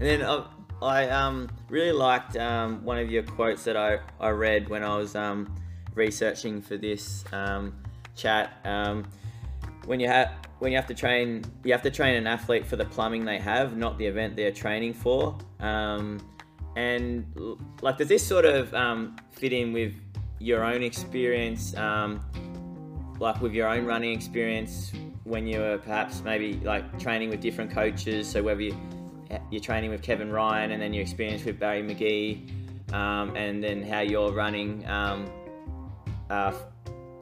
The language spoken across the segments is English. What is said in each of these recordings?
And then uh, I um, really liked um, one of your quotes that I, I read when I was um, researching for this um, chat. Um, when you have when you have to train, you have to train an athlete for the plumbing they have, not the event they're training for. Um, and like, does this sort of fit in with your own experience, like with your own running experience when you were perhaps maybe like training with different coaches? So whether you your training with Kevin Ryan and then your experience with Barry Magee, um, and then how you're running um, uh,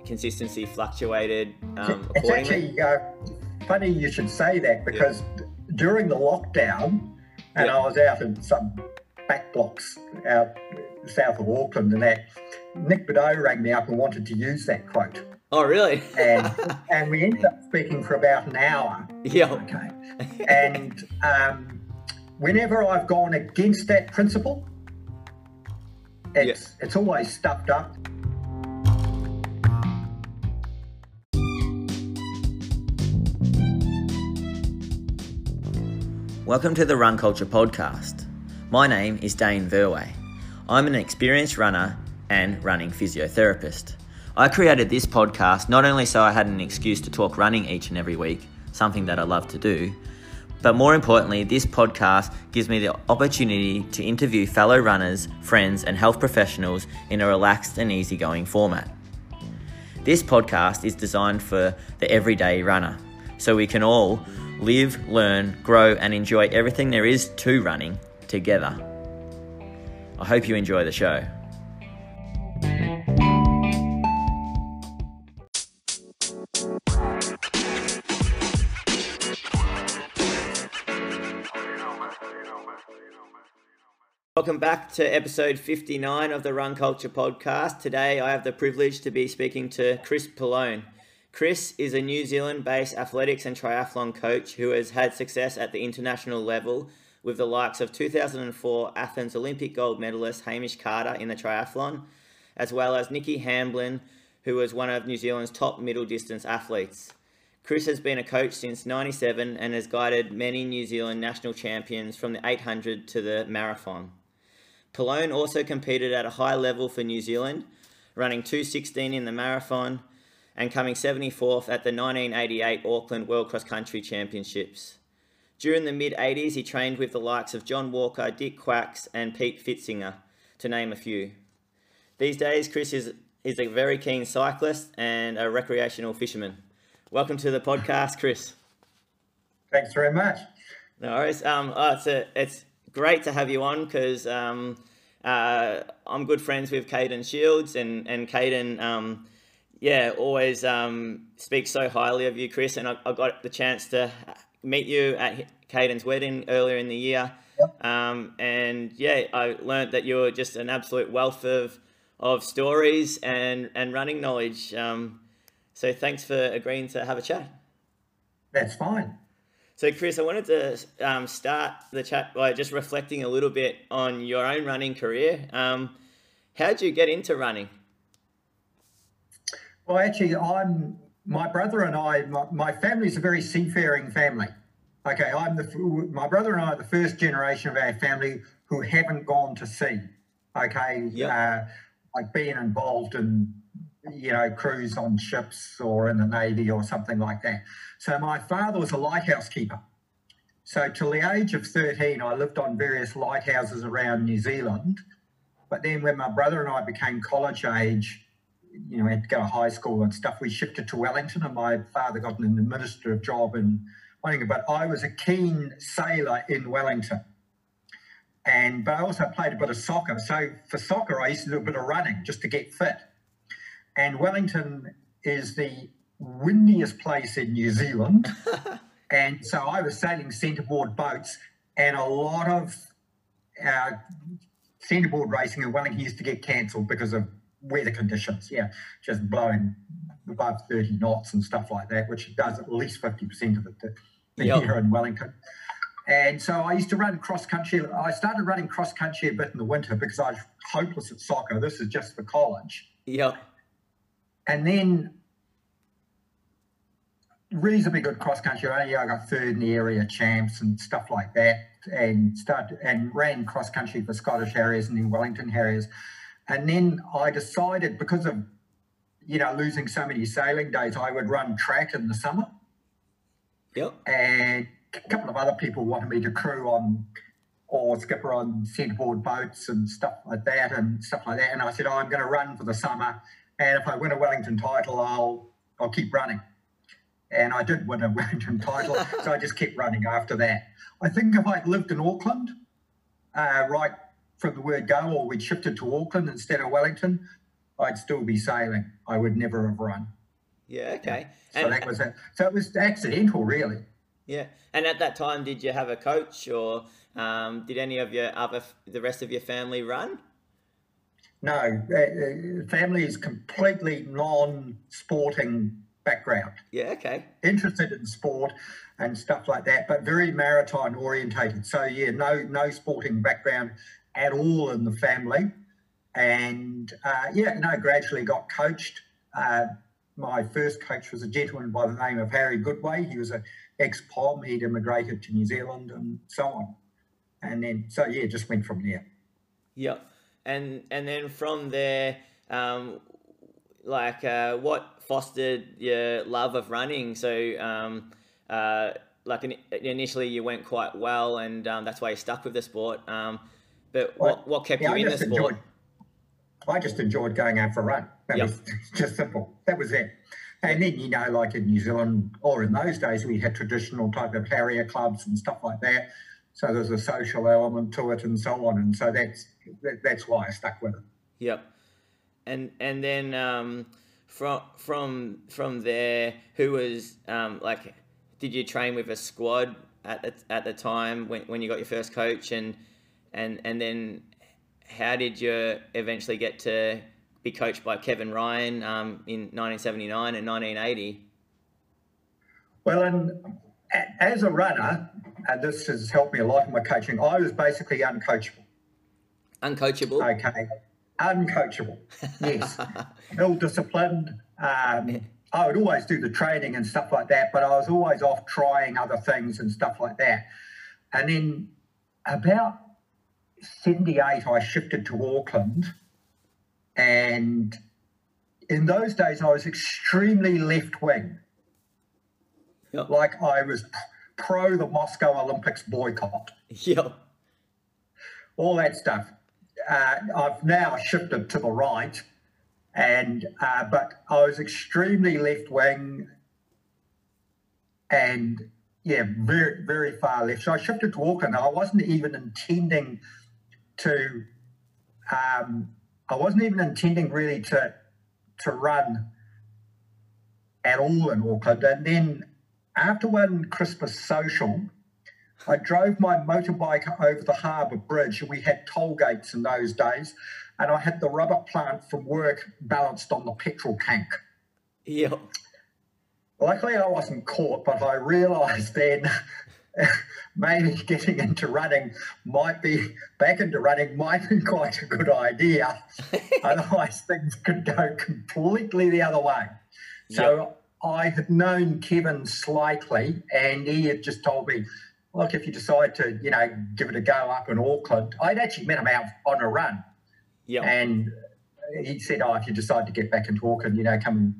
consistency fluctuated um, it's actually uh, funny you should say that because yeah. during the lockdown, and yeah. I was out in some back blocks out south of Auckland, and that Nick Bideau rang me up and wanted to use that quote. Oh, really? and and we ended up speaking for about an hour. Yeah. Okay. And um, whenever I've gone against that principle, it's yes. it's always stuffed up. Welcome to the Run Culture Podcast. My name is Dane Verwey. I'm an experienced runner and running physiotherapist. I created this podcast not only so I had an excuse to talk running each and every week, something that I love to do, but more importantly, this podcast gives me the opportunity to interview fellow runners, friends, and health professionals in a relaxed and easygoing format. This podcast is designed for the everyday runner, so we can all live, learn, grow, and enjoy everything there is to running together. I hope you enjoy the show. Welcome back to episode 59 of the Run Culture podcast. Today I have the privilege to be speaking to Chris Pilone. Chris is a New Zealand based athletics and triathlon coach who has had success at the international level with the likes of 2004 Athens Olympic gold medalist Hamish Carter in the triathlon, as well as Nikki Hamblin, who was one of New Zealand's top middle distance athletes. Chris has been a coach since 97 and has guided many New Zealand national champions from the 800 to the marathon. Pilone also competed at a high level for New Zealand, running 2.16 in the marathon and coming 74th at the 1988 Auckland World Cross Country Championships. During the mid 80s, he trained with the likes of John Walker, Dick Quax, and Pete Pfitzinger, to name a few. These days, Chris is, is a very keen cyclist and a recreational fisherman. Welcome to the podcast, Chris. Thanks very much. No worries. Um, oh, it's, a, it's great to have you on because um, uh, I'm good friends with Caden Shields, and and Caden, um, yeah, always um, speaks so highly of you, Chris. And I, I, got the chance to meet you at Caden's wedding earlier in the year, um, and yeah, I learned that you're just an absolute wealth of of stories and and running knowledge. Um, so thanks for agreeing to have a chat. That's fine. So, Chris, I wanted to um, start the chat by just reflecting a little bit on your own running career. Um, how did you get into running? Well, actually, I'm my brother and I. My, my family is a very seafaring family. Okay, I'm the my brother and I are the first generation of our family who haven't gone to sea. Okay, yep. uh, like being involved in you know, cruise on ships or in the Navy or something like that. So my father was a lighthouse keeper. So till the age of 13, I lived on various lighthouses around New Zealand. But then when my brother and I became college age, you know, had to go to high school and stuff, we shifted to Wellington and my father got an administrative job in Wellington. But I was a keen sailor in Wellington. And but I also played a bit of soccer. So for soccer, I used to do a bit of running just to get fit. And Wellington is the windiest place in New Zealand. and so I was sailing centreboard boats, and a lot of uh, centreboard racing in Wellington used to get cancelled because of weather conditions. Yeah, just blowing above 30 knots and stuff like that, which does at least 50% of it the yep. year in Wellington. And so I used to run cross country. I started running cross country a bit in the winter because I was hopeless at soccer. This is just for college. Yeah and then reasonably good cross country. I got third in the area champs and stuff like that. and started and ran cross country for Scottish Harriers and then Wellington Harriers. And then I decided because of you know losing so many sailing days, I would run track in the summer. Yep. And a couple of other people wanted me to crew on or skipper on centreboard boats and stuff like that and stuff like that. And I said, oh, I'm going to run for the summer, and if I win a Wellington title, I'll I'll keep running. And I did win a Wellington title, so I just kept running after that. I think if I'd lived in Auckland, uh, right from the word go, or we'd shifted to Auckland instead of Wellington, I'd still be sailing. I would never have run. Yeah. Okay. So And that was it. So it was accidental, really. yeah. And at that time, did you have a coach, or um, did any of your other the rest of your family run? No, uh, uh, family is completely non-sporting background. Yeah. Okay. Interested in sport and stuff like that, but very maritime orientated. So yeah, no no sporting background at all in the family. And uh, yeah, no, gradually got coached. Uh, my first coach was a gentleman by the name of Harry Goodway. He was an ex-POM. He'd immigrated to New Zealand and so on. And then, so yeah, just went from there. Yep. And and then from there, um, like uh, what fostered your love of running? So um, uh, like in, initially you went quite well, and um, that's why you stuck with the sport. Um, but what what kept Yeah, you I in the sport? enjoyed. I just enjoyed going out for a run. That Yep. was just simple. That was it. And then you know, like in New Zealand, or in those days, we had traditional type of harrier clubs and stuff like that. So there's a social element to it, and so on. And so that's that, that's why I stuck with it. Yep. And and then um, from from from there, who was um, like? Did you train with a squad at the, at the time when, when you got your first coach and and and then how did you eventually get to be coached by Kevin Ryan um, in 1979 and 1980? Well, and as a runner, and this has helped me a lot in my coaching. I was basically uncoachable. Uncoachable. Okay, uncoachable. Yes, ill-disciplined. Um, I would always do the training and stuff like that, but I was always off trying other things and stuff like that. And then about '78, I shifted to Auckland, and in those days, I was extremely left-wing. Yep. Like I was pro the Moscow Olympics boycott Yep. all that stuff. Uh, I've now shifted to the right, and uh, but I was extremely left wing, and yeah, very very far left. So I shifted to Auckland. I wasn't even intending to. Um, I wasn't even intending really to to run at all in Auckland, and then after one Christmas social. I drove my motorbike over the harbour bridge. We had toll gates in those days, and I had the rubber plant from work balanced on the petrol tank. Yep. Luckily, I wasn't caught, but I realised then maybe getting into running might be back into running might be quite a good idea. Otherwise, things could go completely the other way. So I had known Kevin slightly, and he had just told me, look, if you decide to, you know, give it a go up in Auckland, I'd actually met him out on a run, Yeah. and he said, oh, if you decide to get back into Auckland, you know, come and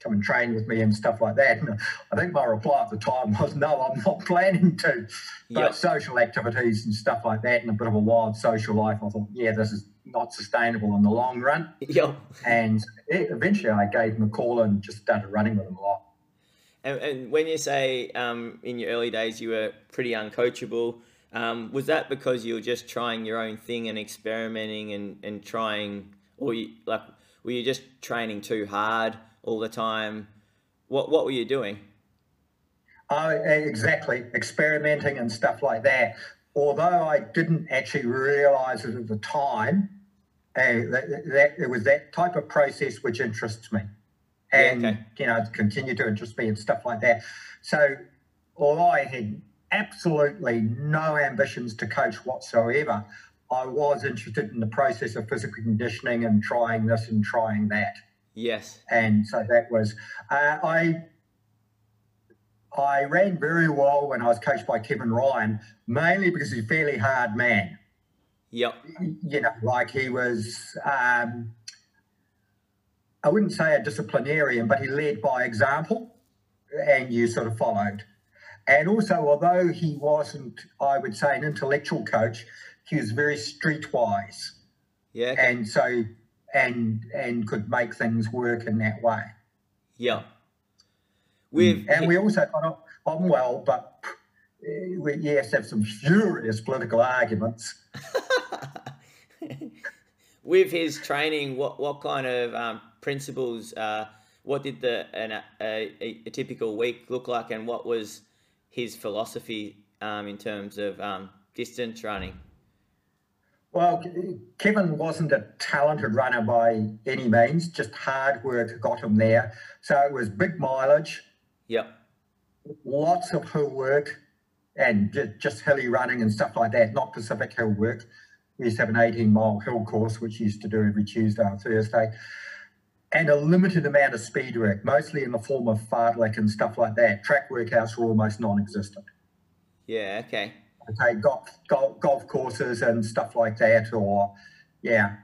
come and train with me and stuff like that. And I think my reply at the time was, no, I'm not planning to. But Yep. social activities and stuff like that, and a bit of a wild social life, I thought, yeah, this is not sustainable in the long run. Yep. And eventually, I gave him a call and just started running with him a lot. And, and when you say um, in your early days you were pretty uncoachable, um, was that because you were just trying your own thing and experimenting and, and trying, or you, like were you just training too hard all the time? What what were you doing? Oh, exactly, experimenting and stuff like that. Although I didn't actually realise it at the time, uh, that, that it was that type of process which interests me, and okay. you know, continued to interest me and stuff like that. So, although I had absolutely no ambitions to coach whatsoever, I was interested in the process of physical conditioning and trying this and trying that Yes. and so that was uh, I I ran very well when I was coached by Kevin Ryan, mainly because he's a fairly hard man. Yep. You know, like he was, um, I wouldn't say a disciplinarian, but he led by example and you sort of followed. And also, although he wasn't, I would say, an intellectual coach, he was very streetwise. Yeah. And so, and and could make things work in that way. Yeah. We've and we also got on well, but we yes have some furious political arguments. With his training, what what kind of um, principles? Uh, what did the an, a, a, a, typical week look like, and what was his philosophy um, in terms of um, distance running? Well, Kevin wasn't a talented runner by any means. Just hard work got him there. So it was big mileage. Yep. Lots of hill work and just hilly running and stuff like that, not Pacific hill work. We used to have an 18 mile hill course, which we used to do every Tuesday or Thursday, and a limited amount of speed work, mostly in the form of fartlek and stuff like that. Track workouts were almost non existent. Yeah, okay okay, golf, golf, golf courses and stuff like that, or yeah,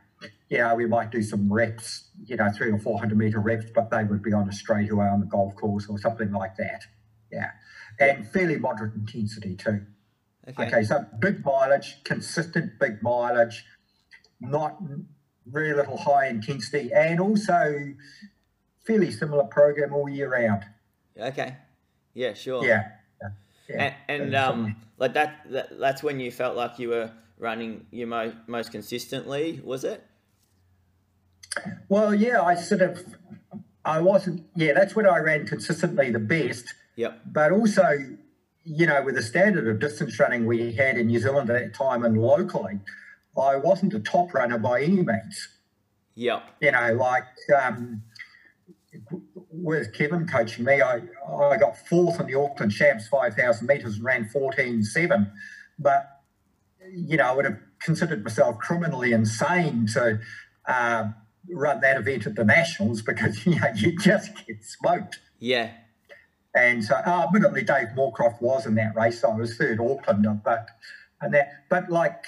yeah, we might do some reps, you know, three or four hundred meter reps, but they would be on a straightaway on the golf course or something like that. Yeah, and fairly moderate intensity too. Okay. okay, so big mileage, consistent big mileage, not very little high intensity, and also fairly similar program all year round. Okay. Yeah, sure. Yeah. Yeah. And, and um, like that, that, that's when you felt like you were running your mo- most consistently, was it? Well, yeah, I sort of, I wasn't, yeah, that's when I ran consistently the best. Yep. But also, you know, with the standard of distance running we had in New Zealand at that time and locally, I wasn't a top runner by any means. Yep. You know, like um, with Kevin coaching me, I, I got fourth in the Auckland Champs 5,000 metres and ran 14.7. But, you know, I would have considered myself criminally insane to uh, run that event at the Nationals because, you know, you just get smoked. Yeah. And so, uh, admittedly, Dave Moorcroft was in that race. So I was third Auckland, but and that, but like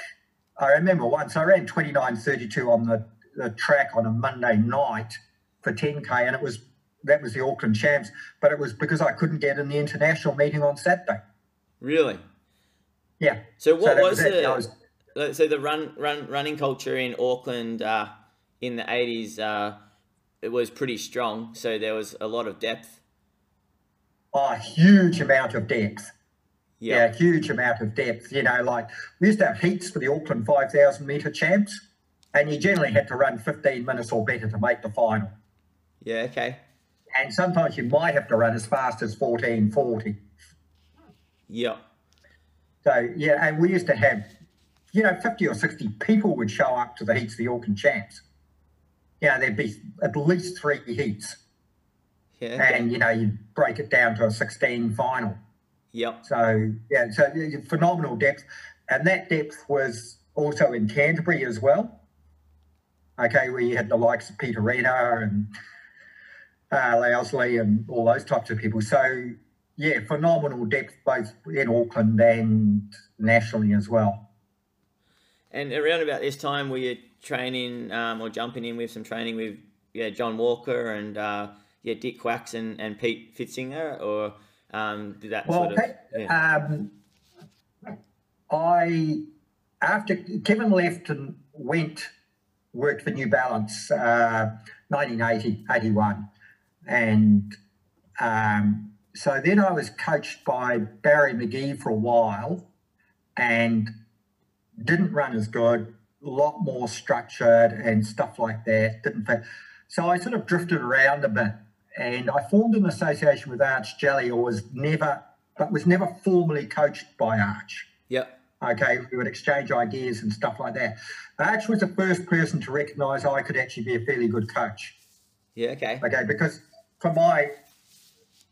I remember once I ran 29.32 on the, the track on a Monday night for 10k, and it was that was the Auckland champs, but it was because I couldn't get in the international meeting on Saturday. Really? Yeah. So what so was, was the was, so the run run running culture in Auckland uh, in the eighties? Uh, it was pretty strong. So there was a lot of depth. A huge amount of depth. Yep. Yeah, huge amount of depth. You know, like we used to have heats for the Auckland five thousand meter champs, and you generally had to run fifteen minutes or better to make the final. Yeah. Okay and sometimes you might have to run as fast as 1440. Yeah. So, yeah, and we used to have, you know, 50 or 60 people would show up to the heats of the Auckland Champs. Yeah, there'd be at least three heats. Yeah. And, you know, you break it down to a 16 final. Yep. So, yeah, so phenomenal depth. And that depth was also in Canterbury as well. Okay, where you had the likes of Peter Renner and uh, Lousley and all those types of people. So, yeah, phenomenal depth both in Auckland and nationally as well. And around about this time, were you training um, or jumping in with some training with yeah John Walker and uh, yeah Dick Quax and, and Pete Pfitzinger, or um, did that well, sort of? Yeah. Um, I after Kevin left and went worked for New Balance, uh, 1980, 81. And um, so then I was coached by Barry Magee for a while and didn't run as good, a lot more structured and stuff like that. Didn't fit. So I sort of drifted around a bit and I formed an association with Arch Jelley or was never, but was never formally coached by Arch. Yep. Okay, we would exchange ideas and stuff like that. Arch was the first person to recognise I could actually be a fairly good coach. Yeah, okay. Okay, because for my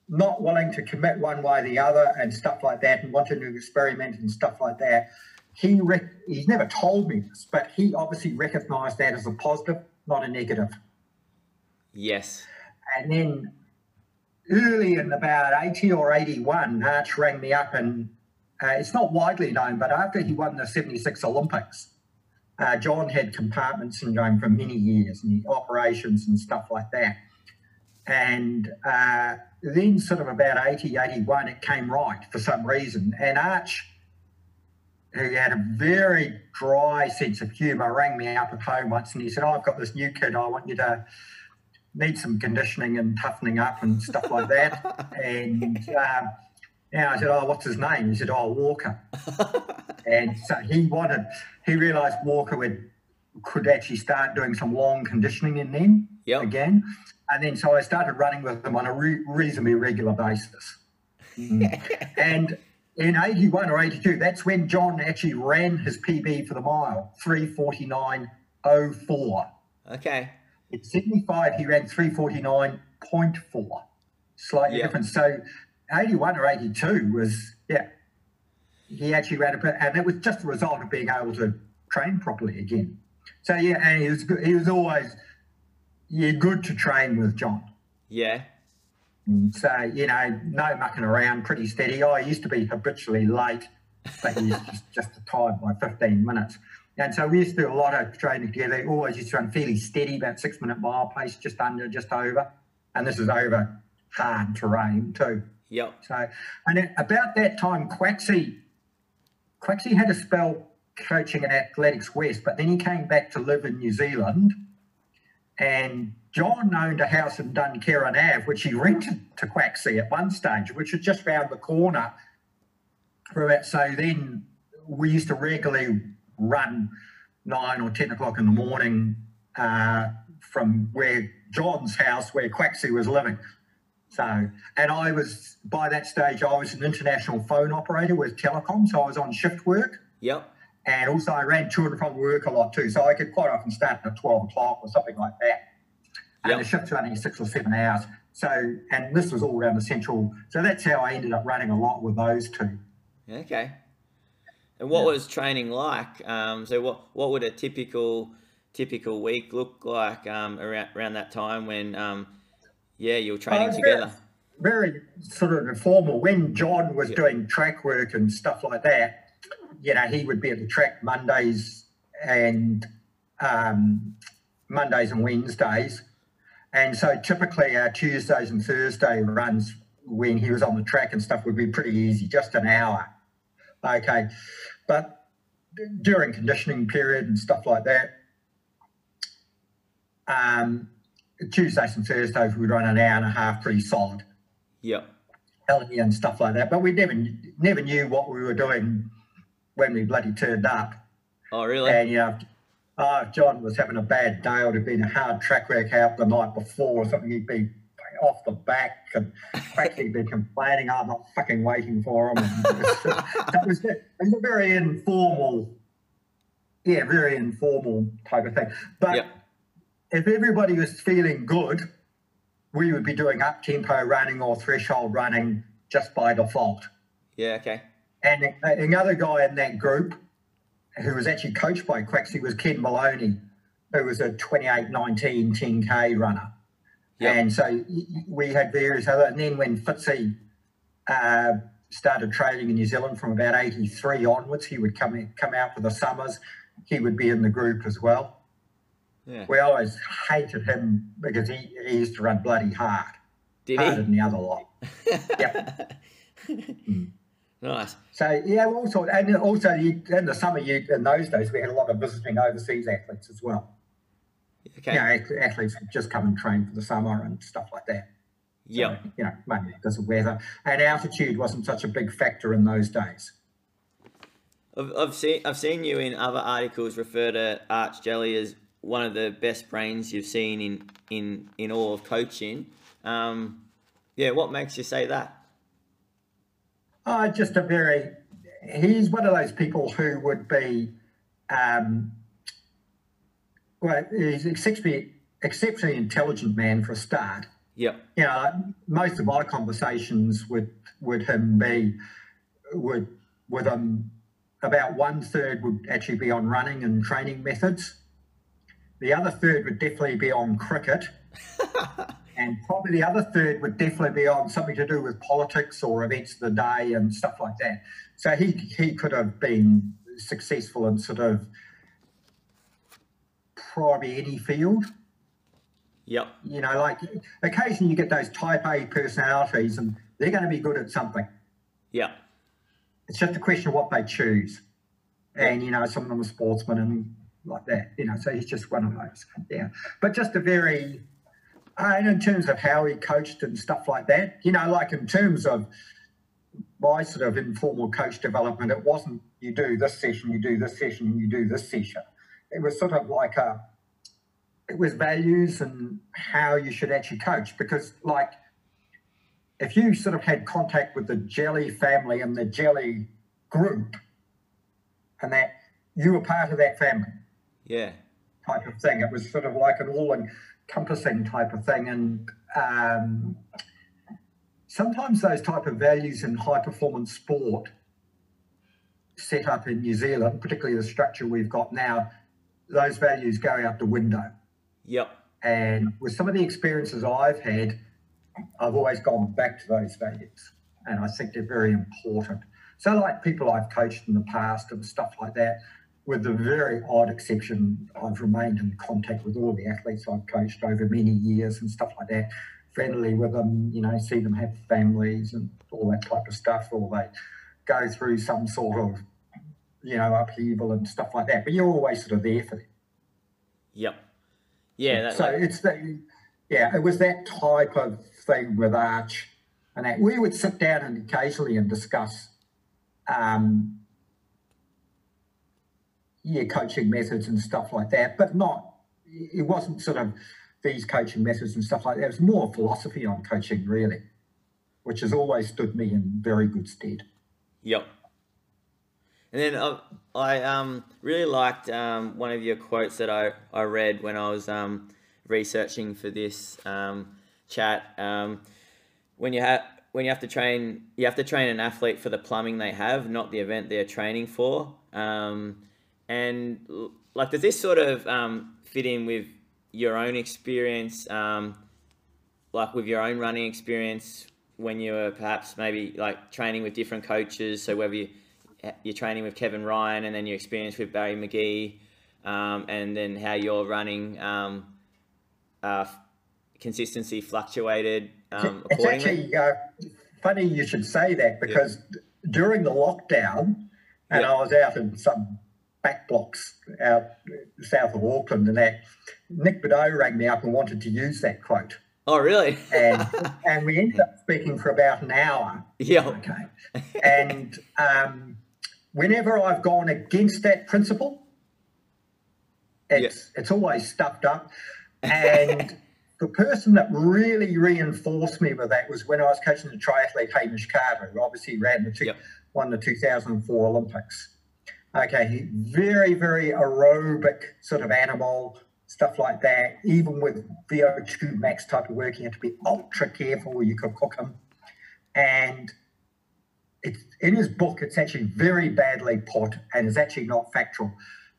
not willing to commit one way or the other and stuff like that and wanting to experiment and stuff like that, he rec- he's never told me this, but he obviously recognized that as a positive, not a negative. Yes. And then, early in about 80 or 81, Arch rang me up and uh, it's not widely known, but after he won the 76 Olympics, uh, John had compartment syndrome for many years and operations and stuff like that. And uh, then, sort of about 80, 81, it came right for some reason. And Arch, who had a very dry sense of humour, rang me up at home once and he said, oh, I've got this new kid. I want you to need some conditioning and toughening up and stuff like that. and um, I said, oh, what's his name? He said, oh, Walker. and so he wanted, he realised Walker would could actually start doing some long conditioning in them yep. again. And then so I started running with them on a re- reasonably regular basis. Mm. and in 81 or 82, that's when John actually ran his PB for the mile, 349.04. Okay. In 75, he ran 349.4, slightly yep. different. So 81 or 82 was, yeah, he actually ran a, bit, and it was just a result of being able to train properly again. So, yeah, and he was, he was always, yeah, good to train with John. Yeah. So, you know, no mucking around, pretty steady. I used to be habitually late, but he used just, just to time by 15 minutes. And so we used to do a lot of training together. Always used to run fairly steady, about six minute mile pace, just under, just over. And this is over hard terrain too. Yep. So, and about that time, Quaxie, Quaxie had a spell coaching at Athletics West, but then he came back to live in New Zealand. And John owned a house in Dunkerron Ave, which he rented to Quaxie at one stage, which was just round the corner. So then we used to regularly run nine or 10 o'clock in the morning uh, from where John's house, where Quaxie was living. So, and I was, by that stage, I was an international phone operator with Telecom. So I was on shift work. Yep. And also I ran to and from work a lot too. So I could quite often start at 12 o'clock or something like that. And yep. the shift's running six or seven hours. So, and this was all around the central. So that's how I ended up running a lot with those two. Okay. And what yeah. was training like? Um, so what what would a typical typical week look like um, around around that time when um, yeah you're training uh, together? Very, very, sort of informal. When John was doing track work and stuff like that, you know, he would be at the track Mondays and um, Mondays and Wednesdays, and so typically our Tuesdays and Thursday runs when he was on the track and stuff would be pretty easy, just an hour. Okay. But during conditioning period and stuff like that, um, Tuesdays and Thursdays we'd run an hour and a half pretty solid. Yeah. Telling and stuff like that. But we never never knew what we were doing when we bloody turned up. Oh, really? And, you know, oh, if John was having a bad day, or had been a hard track work out the night before or something, he'd be off the back and practically been complaining, oh, I'm not fucking waiting for him. that was, it was a very informal, yeah, very informal type of thing. But yep. if everybody was feeling good, we would be doing up tempo running or threshold running just by default. Yeah, okay. And uh, another guy in that group who was actually coached by Quaxie was Ken Maloney, who was a 28-19 10K runner. Yep. And so we had various other, and then when Fitzy uh, started training in New Zealand from about 83 onwards, he would come in, come out for the summers. He would be in the group as well. Yeah. We always hated him because he, he used to run bloody hard. Did harder he? than the other lot. yep. Mm. Nice. So yeah, also and also you, in the summer, you in those days we had a lot of visiting overseas athletes as well. Okay. You know, athletes just come and train for the summer and stuff like that. Yeah. So, you know, maybe because of weather. And altitude wasn't such a big factor in those days. I've, I've seen I've seen you in other articles refer to Arch Jelley as one of the best brains you've seen in in in all of coaching. Um, yeah, what makes you say that? Just a very. He's one of those people who would be um, well, he's exceptionally, exceptionally intelligent man for a start. Yeah. You know, most of my conversations with with him be would with him about one third would actually be on running and training methods. The other third would definitely be on cricket. And probably the other third would definitely be on something to do with politics or events of the day and stuff like that. So he he could have been successful in sort of probably any field. Yep. You know, like occasionally you get those type A personalities and they're going to be good at something. Yeah. It's just a question of what they choose. And, you know, some of them are sportsmen and like that, you know, so he's just one of those. Yeah. But just a very, and in terms of how he coached and stuff like that, you know, like in terms of my sort of informal coach development, it wasn't you do this session, you do this session, you do this session. It was sort of like a, it was values and how you should actually coach because like if you sort of had contact with the Jelley family and the Jelley group and that you were part of that family. Yeah. Type of thing. It was sort of like an all encompassing type of thing and um, sometimes those type of values in high performance sport set up in new zealand particularly the structure we've got now those values go out the window Yep. and with some of the experiences I've had, I've always gone back to those values. And I think they're very important. So, like people I've coached in the past and stuff like that, with the very odd exception, I've remained in contact with all the athletes I've coached over many years and stuff like that, friendly with them, you know, see them have families and all that type of stuff, or they go through some sort of, you know, upheaval and stuff like that. But you're always sort of there for them. Yep. Yeah. That, so like, it's the, yeah, it was that type of thing with Arch, and that we would sit down and occasionally and discuss, um, yeah, coaching methods and stuff like that, but not. It wasn't sort of these coaching methods and stuff like that. It was more philosophy on coaching, really, which has always stood me in very good stead. Yep. And then uh, I um, really liked um, one of your quotes that I, I read when I was um, researching for this um, chat. Um, when you have when you have to train, you have to train an athlete for the plumbing they have, not the event they're training for. Um, and like, does this sort of fit in with your own experience, like with your own running experience when you were perhaps maybe like training with different coaches? So whether you're training with Kevin Ryan and then your experience with Barry Magee, um, and then how you're running um, uh, consistency fluctuated um, it's actually uh, funny you should say that because yeah. during the lockdown, and yeah. I was out in some back blocks out south of Auckland, and that Nick Bideau rang me up and wanted to use that quote. Oh, really? and and we ended up speaking for about an hour. Yeah. Okay. And um, whenever I've gone against that principle, it's it's always stuffed up. And the person that really reinforced me with that was when I was coaching the triathlete Hamish Carter, who obviously ran the two, yep. won the 2004 Olympics. Okay, very very aerobic sort of animal, stuff like that. Even with VO2 max type of work, you have to be ultra careful. You could cook him, and it's in his book, it's actually very badly put and is actually not factual.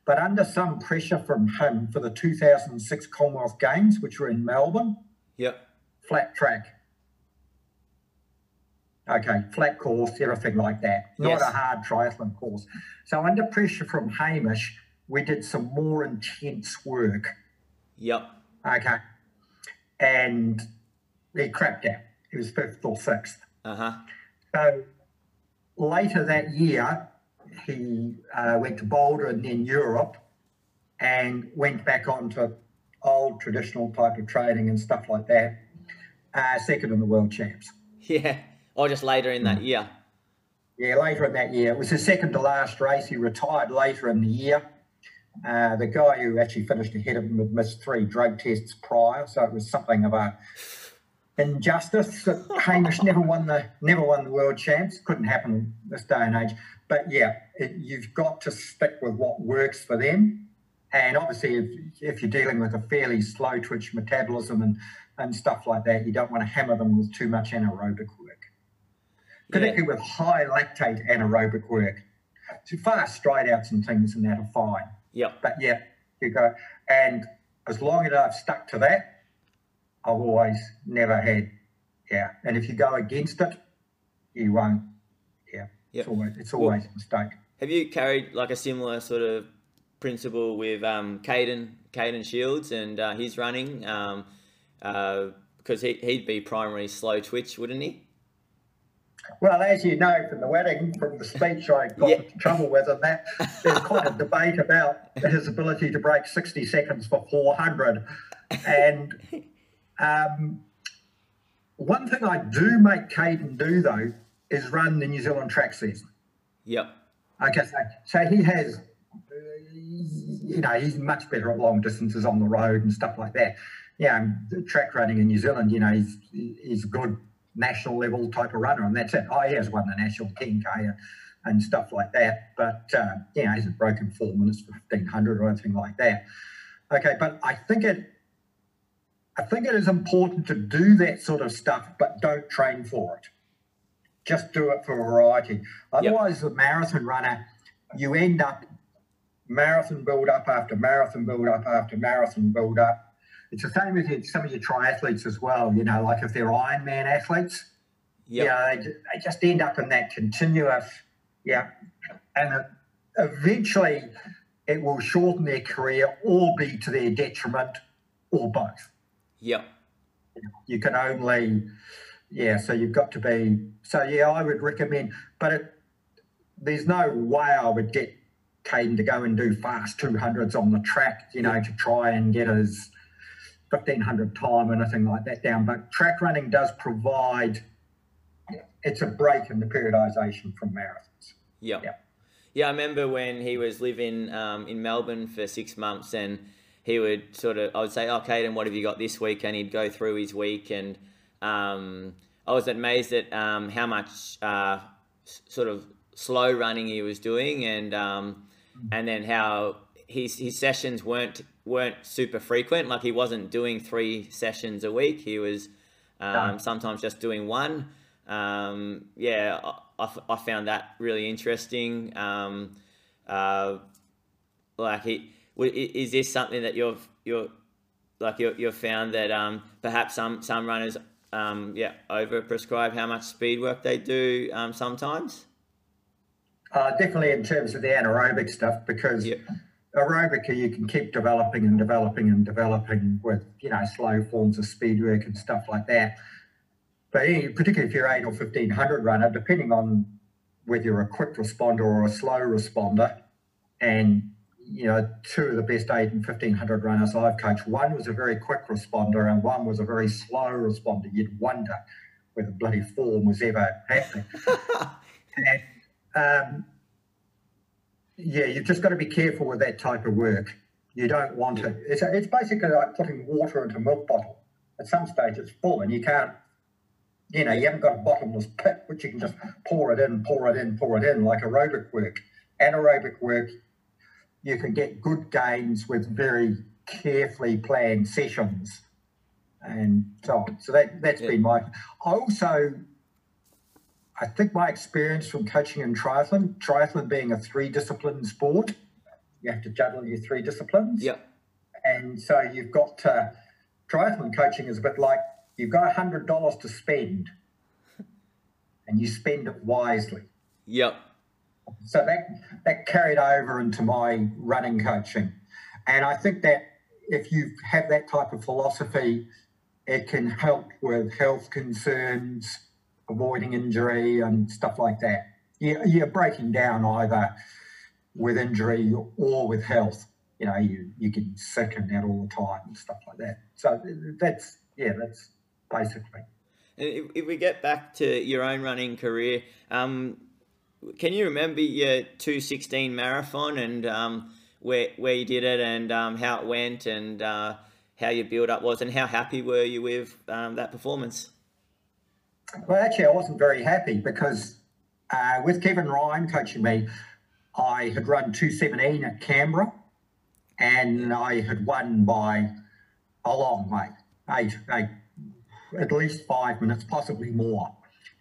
But under some pressure from him for the 2006 Commonwealth Games, which were in Melbourne, yep, flat track. Okay, flat course, everything like that. Not yes. a hard triathlon course. So under pressure from Hamish, we did some more intense work. Yep. Okay. And he crapped out. He was fifth or sixth. Uh huh. So later that year, he uh, went to Boulder and then Europe and went back on to old traditional type of training and stuff like that. Uh, second in the world champs. Yeah, or just later in that year. Yeah, later in that year. It was the second to last race. He retired later in the year. Uh, the guy who actually finished ahead of him had missed three drug tests prior, so it was something of a injustice that Hamish never won the never won the world champs. Couldn't happen this day and age. But yeah, it, you've got to stick with what works for them. And obviously, if, if you're dealing with a fairly slow twitch metabolism and, and stuff like that, you don't want to hammer them with too much anaerobic work, particularly yeah. with high lactate anaerobic work. So fast stride outs and things and that are fine. Yeah. But yeah, you go. And as long as I've stuck to that, I've always never had. Yeah, and if you go against it, you won't. Yeah, Yep. it's always it's always a mistake. Have you carried like a similar sort of principle with um, Caden, Caden Shields and uh, his running? Um, uh, because he, he'd be primarily slow twitch, wouldn't he? Well, as you know from the wedding, from the speech I got Yeah. into trouble with, and that there's quite a debate about his ability to break 60 seconds for 400. And um, one thing I do make Caden do, though, is run the New Zealand track season. Yep. Okay, so, so he has, uh, you know, he's much better at long distances on the road and stuff like that. Yeah, track running in New Zealand, you know, he's he's good national level type of runner, and that's it. Oh, he has won the national 10k and, stuff like that, but uh, you know, he hasn't broken four minutes for 1500 or anything like that. Okay, but I think it, I think it is important to do that sort of stuff, but don't train for it just do it for variety. Otherwise, the marathon runner, you end up marathon build up after marathon build up after marathon build up. It's the same with your- some of your triathletes as well. You know, like if they're Ironman athletes, Yep. yeah, they, they just end up in that continuous, yeah, and it, eventually it will shorten their career or be to their detriment or both Yep. you can only yeah so you've got to be so yeah i would recommend but it, there's no way i would get Caden to go and do fast 200s on the track you know to try and get his 1500 time or anything like that down but track running does provide it's a break in the periodization from marathons Yep. Yeah. Yeah, I remember when he was living um, in Melbourne for six months, and he would sort of, I would say, "Oh, Caden, what have you got this week?" And he'd go through his week, and um, I was amazed at um, how much uh, sort of slow running he was doing, and um, and then how his his sessions weren't weren't super frequent. Like he wasn't doing three sessions a week. He was um, sometimes just doing one. Um, yeah, I, I f- I found that really interesting. Um, uh, like, he, w- i- is this something that you've you're like you you've found that um, perhaps some some runners um, yeah over prescribe how much speed work they do um, sometimes? Uh, definitely in terms of the anaerobic stuff, because. Aerobic you can keep developing and developing and developing with you know slow forms of speed work and stuff like that. But particularly if you're eight or fifteen hundred runner, depending on whether you're a quick responder or a slow responder, and you know two of the best eight and fifteen hundred runners I've coached, one was a very quick responder and one was a very slow responder. You'd wonder whether bloody form was ever happening. And, um, yeah, you've just got to be careful with that type of work. You don't want to. It's, it's basically like putting water into a milk bottle. At some stage, it's full, and you can't. You know, you haven't got a bottomless pit, which you can just pour it in, pour it in, pour it in, like aerobic work. Anaerobic work, you can get good gains with very carefully planned sessions, and so on. So that that's Yeah. been my. I also I think my experience from coaching in triathlon, triathlon being a three discipline sport, you have to juggle your three disciplines. Yep. And so you've got to, triathlon coaching is a bit like you've got $100 to spend and you spend it wisely. Yep. So that, that carried over into my running coaching. And I think that if you have that type of philosophy, it can help with health concerns, avoiding injury and stuff like that. You, you're breaking down either with injury or with health. You know, you, you get sick and that all the time and stuff like that. So that's, yeah, that's basically. If, if we get back to your own running career, um, can you remember your 216 marathon and um, where, where you did it and um, how it went and uh, how your build up was and how happy were you with um, that performance? Well, actually, I wasn't very happy because uh, with Kevin Ryan coaching me, I had run 217 at Canberra and I had won by a long way, eight, eight, at least five minutes, possibly more.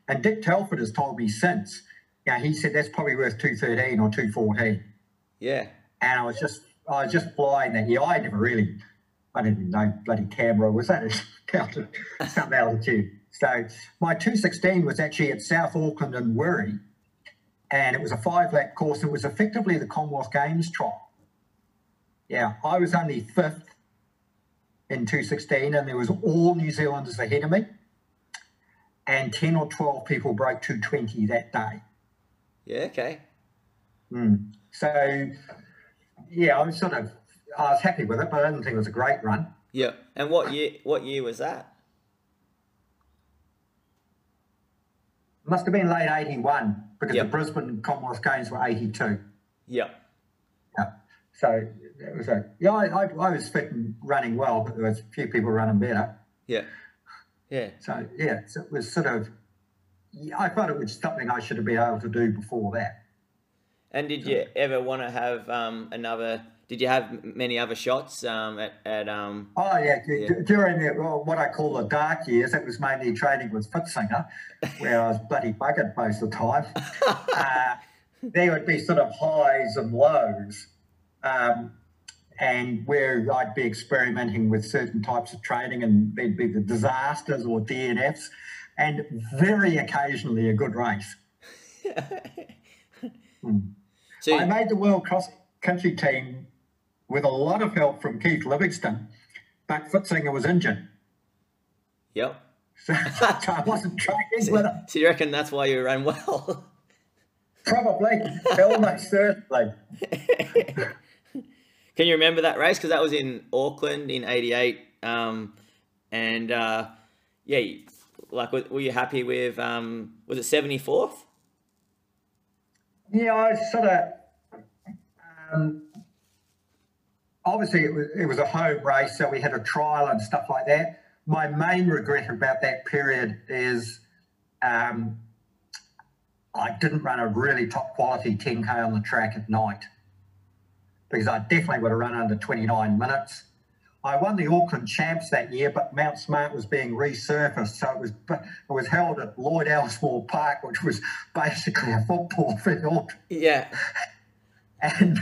And Dick Telford has told me since, yeah, he said that's probably worth 213 or 214. Yeah. And I was just, I was just flying that. Yeah, I never really I didn't know bloody Canberra was at some altitude. So my 216 was actually at South Auckland and Wiri, and it was a five lap course. It was effectively the Commonwealth Games trial. Yeah, I was only fifth in 216, and there was all New Zealanders ahead of me, and 10 or 12 people broke 220 that day. Yeah, okay. Mm. So, yeah, I was sort of, I was happy with it, but I didn't think it was a great run. Yeah, and what year? What year was that? Must have been late 81 because yep. the Brisbane and Commonwealth Games were 82. Yeah. Yeah. So it was a, yeah, I, I, I, was fit and running well, but there was a few people running better. Yeah. Yeah. So, yeah, so it was sort of, I thought it was something I should have been able to do before that. And did you ever want to have um, another did you have many other shots um, at, at um, Oh yeah, yeah. during the, well, what I call the dark years, it was mainly training with Pfitzinger, where I was bloody buggered most of the time. uh, there would be sort of highs and lows, um, and where I'd be experimenting with certain types of training, and there'd be the disasters or DNFs, and very occasionally a good race. hmm. so, I made the world cross country team with a lot of help from Keith Livingstone, but Pfitzinger was injured. Yep. So, so I wasn't training so, with him. So you reckon that's why you ran well? Probably, almost certainly. Can you remember that race? Because that was in Auckland in '88, um, and uh, yeah, like were you happy with? Um, was it 74th? Yeah, I sort of. Um, obviously it was, it was a home race, so we had a trial and stuff like that. My main regret about that period is um, I didn't run a really top quality 10k on the track at night because I definitely would have run under 29 minutes. I won the Auckland Champs that year, but Mount Smart was being resurfaced, so it was it was held at Lloyd Elsmore Park, which was basically a football field. Yeah, and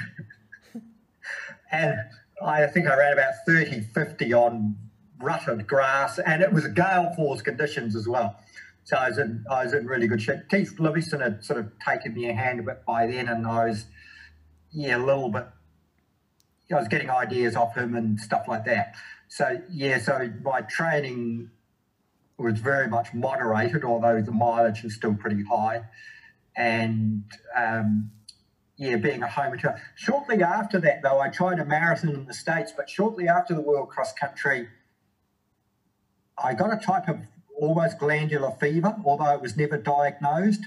and I think I ran about 30, 50 on rutted grass, and it was gale force conditions as well. So I was in, I was in really good shape. Keith Livingstone had sort of taken me a hand a bit by then, and I was, yeah, a little bit. I was getting ideas off him and stuff like that. So yeah, so my training was very much moderated, although the mileage was still pretty high, and um, yeah, being a home return. Shortly after that, though, I tried a marathon in the States, but shortly after the World Cross Country, I got a type of almost glandular fever, although it was never diagnosed,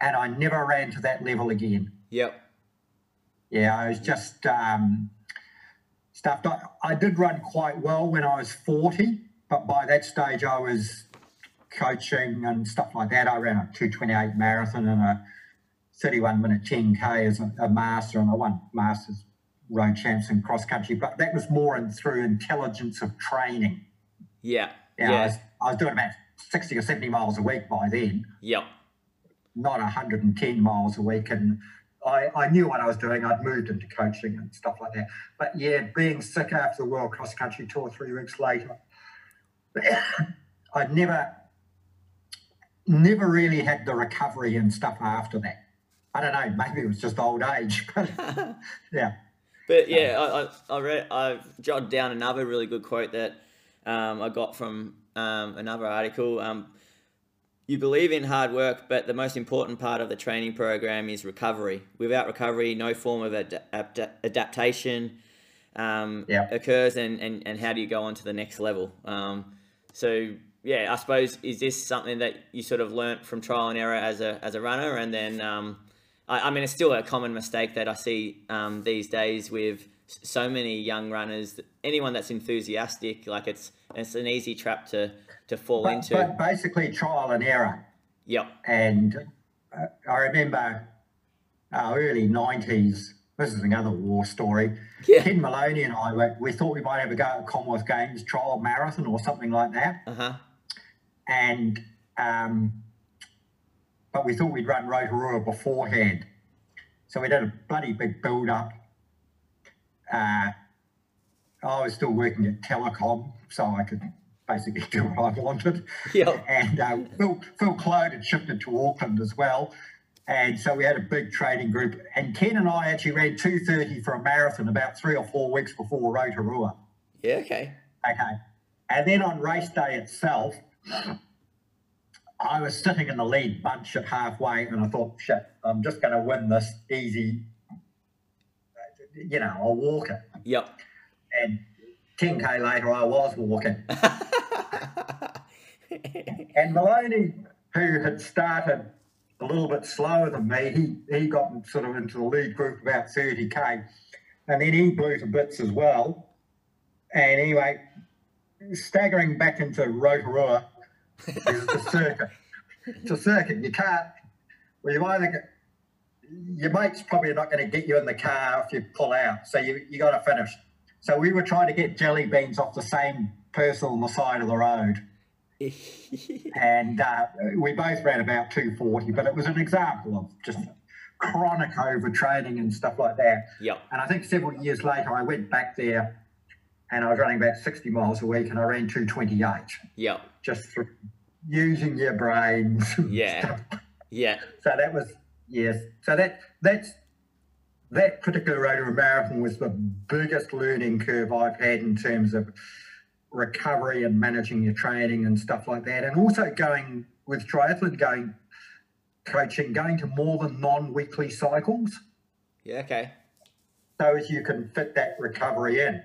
and I never ran to that level again. Yep. Yeah, I was just um, stuffed. I, I did run quite well when I was 40, but by that stage I was coaching and stuff like that. I ran a 228 marathon and a 31 minute 10K as a, a master, and I won Masters road champs in cross country, but that was more in, through intelligence of training. Yeah. yeah. I, was, I was doing about 60 or 70 miles a week by then. Yep. Not 110 miles a week. And I, I knew what I was doing. I'd moved into coaching and stuff like that. But yeah, being sick after the World Cross Country Tour three weeks later, I'd never, never really had the recovery and stuff after that. I don't know. Maybe it was just old age, but yeah. But yeah, I, I, I read I jotted down another really good quote that um, I got from um, another article. Um, you believe in hard work, but the most important part of the training program is recovery. Without recovery, no form of ad- ad- adaptation um, yeah. occurs, and, and, and how do you go on to the next level? Um, so yeah, I suppose is this something that you sort of learnt from trial and error as a as a runner, and then um, I, I, mean, it's still a common mistake that I see um, these days with so many young runners. Anyone that's enthusiastic, like it's it's an easy trap to to fall but, into. But basically, trial and error. Yep. And uh, I remember uh, early '90s. This is another war story. Yeah. Ken Maloney and I, were, we thought we might have a go at Commonwealth Games trial marathon or something like that. Uh huh. And um, but we thought we'd run Rotorua beforehand. So we did a bloody big build up. Uh, I was still working at Telecom, so I could basically do what I wanted. Yeah. And uh, Phil, Phil Clode had shifted to Auckland as well. And so we had a big trading group. And Ken and I actually ran 2.30 for a marathon about three or four weeks before Rotorua. Yeah, okay. Okay. And then on race day itself, I was sitting in the lead bunch at halfway and I thought, shit, I'm just going to win this easy. You know, I'll walk it. Yep. And 10K later, I was walking. and Maloney, who had started a little bit slower than me, he, he got sort of into the lead group about 30K. And then he blew to bits as well. And anyway, staggering back into Rotorua, is the circuit. It's a circuit. You can't, well, you either get, your mate's probably not going to get you in the car if you pull out. So you, you got to finish. So we were trying to get jelly beans off the same person on the side of the road. and uh, we both ran about 240, but it was an example of just chronic overtraining and stuff like that. Yeah. And I think several years later, I went back there and I was running about 60 miles a week and I ran 228 Yeah. just through using your brains. Yeah. Yeah. So that was, yes. So that that's that particular Rotorua Marathon was the biggest learning curve I've had in terms of recovery and managing your training and stuff like that. And also going with triathlon, going coaching, going to more than non-weekly cycles. Yeah, okay. so as you can fit that recovery in.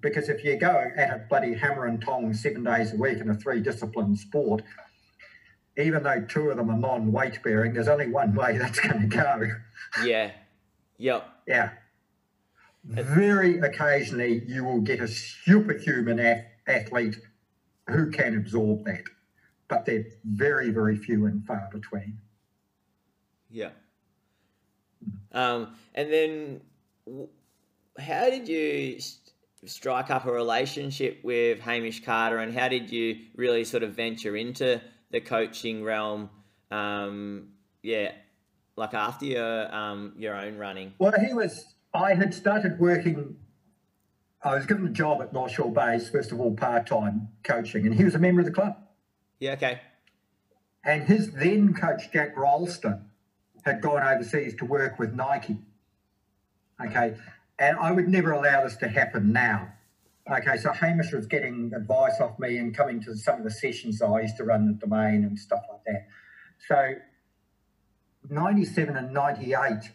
Because if you go at a bloody hammer and tong seven days a week in a three discipline sport, even though two of them are non weight bearing, there's only one way that's going to go. Yeah. Yep. Yeah. Very occasionally, you will get a superhuman ath- athlete who can absorb that, but they're very, very few and far between. Yeah. Um, and then, how did you strike up a relationship with Hamish Carter, and how did you really sort of venture into the coaching realm? Um, yeah, like after your um, your own running. Well, he was. I had started working. I was given a job at North Shore Base, first of all, part time coaching, and he was a member of the club. Yeah. Okay. And his then coach, Jack Ralston, had gone overseas to work with Nike. Okay. And I would never allow this to happen now. Okay. So Hamish was getting advice off me and coming to some of the sessions I used to run the domain and stuff like that. So 97 and 98,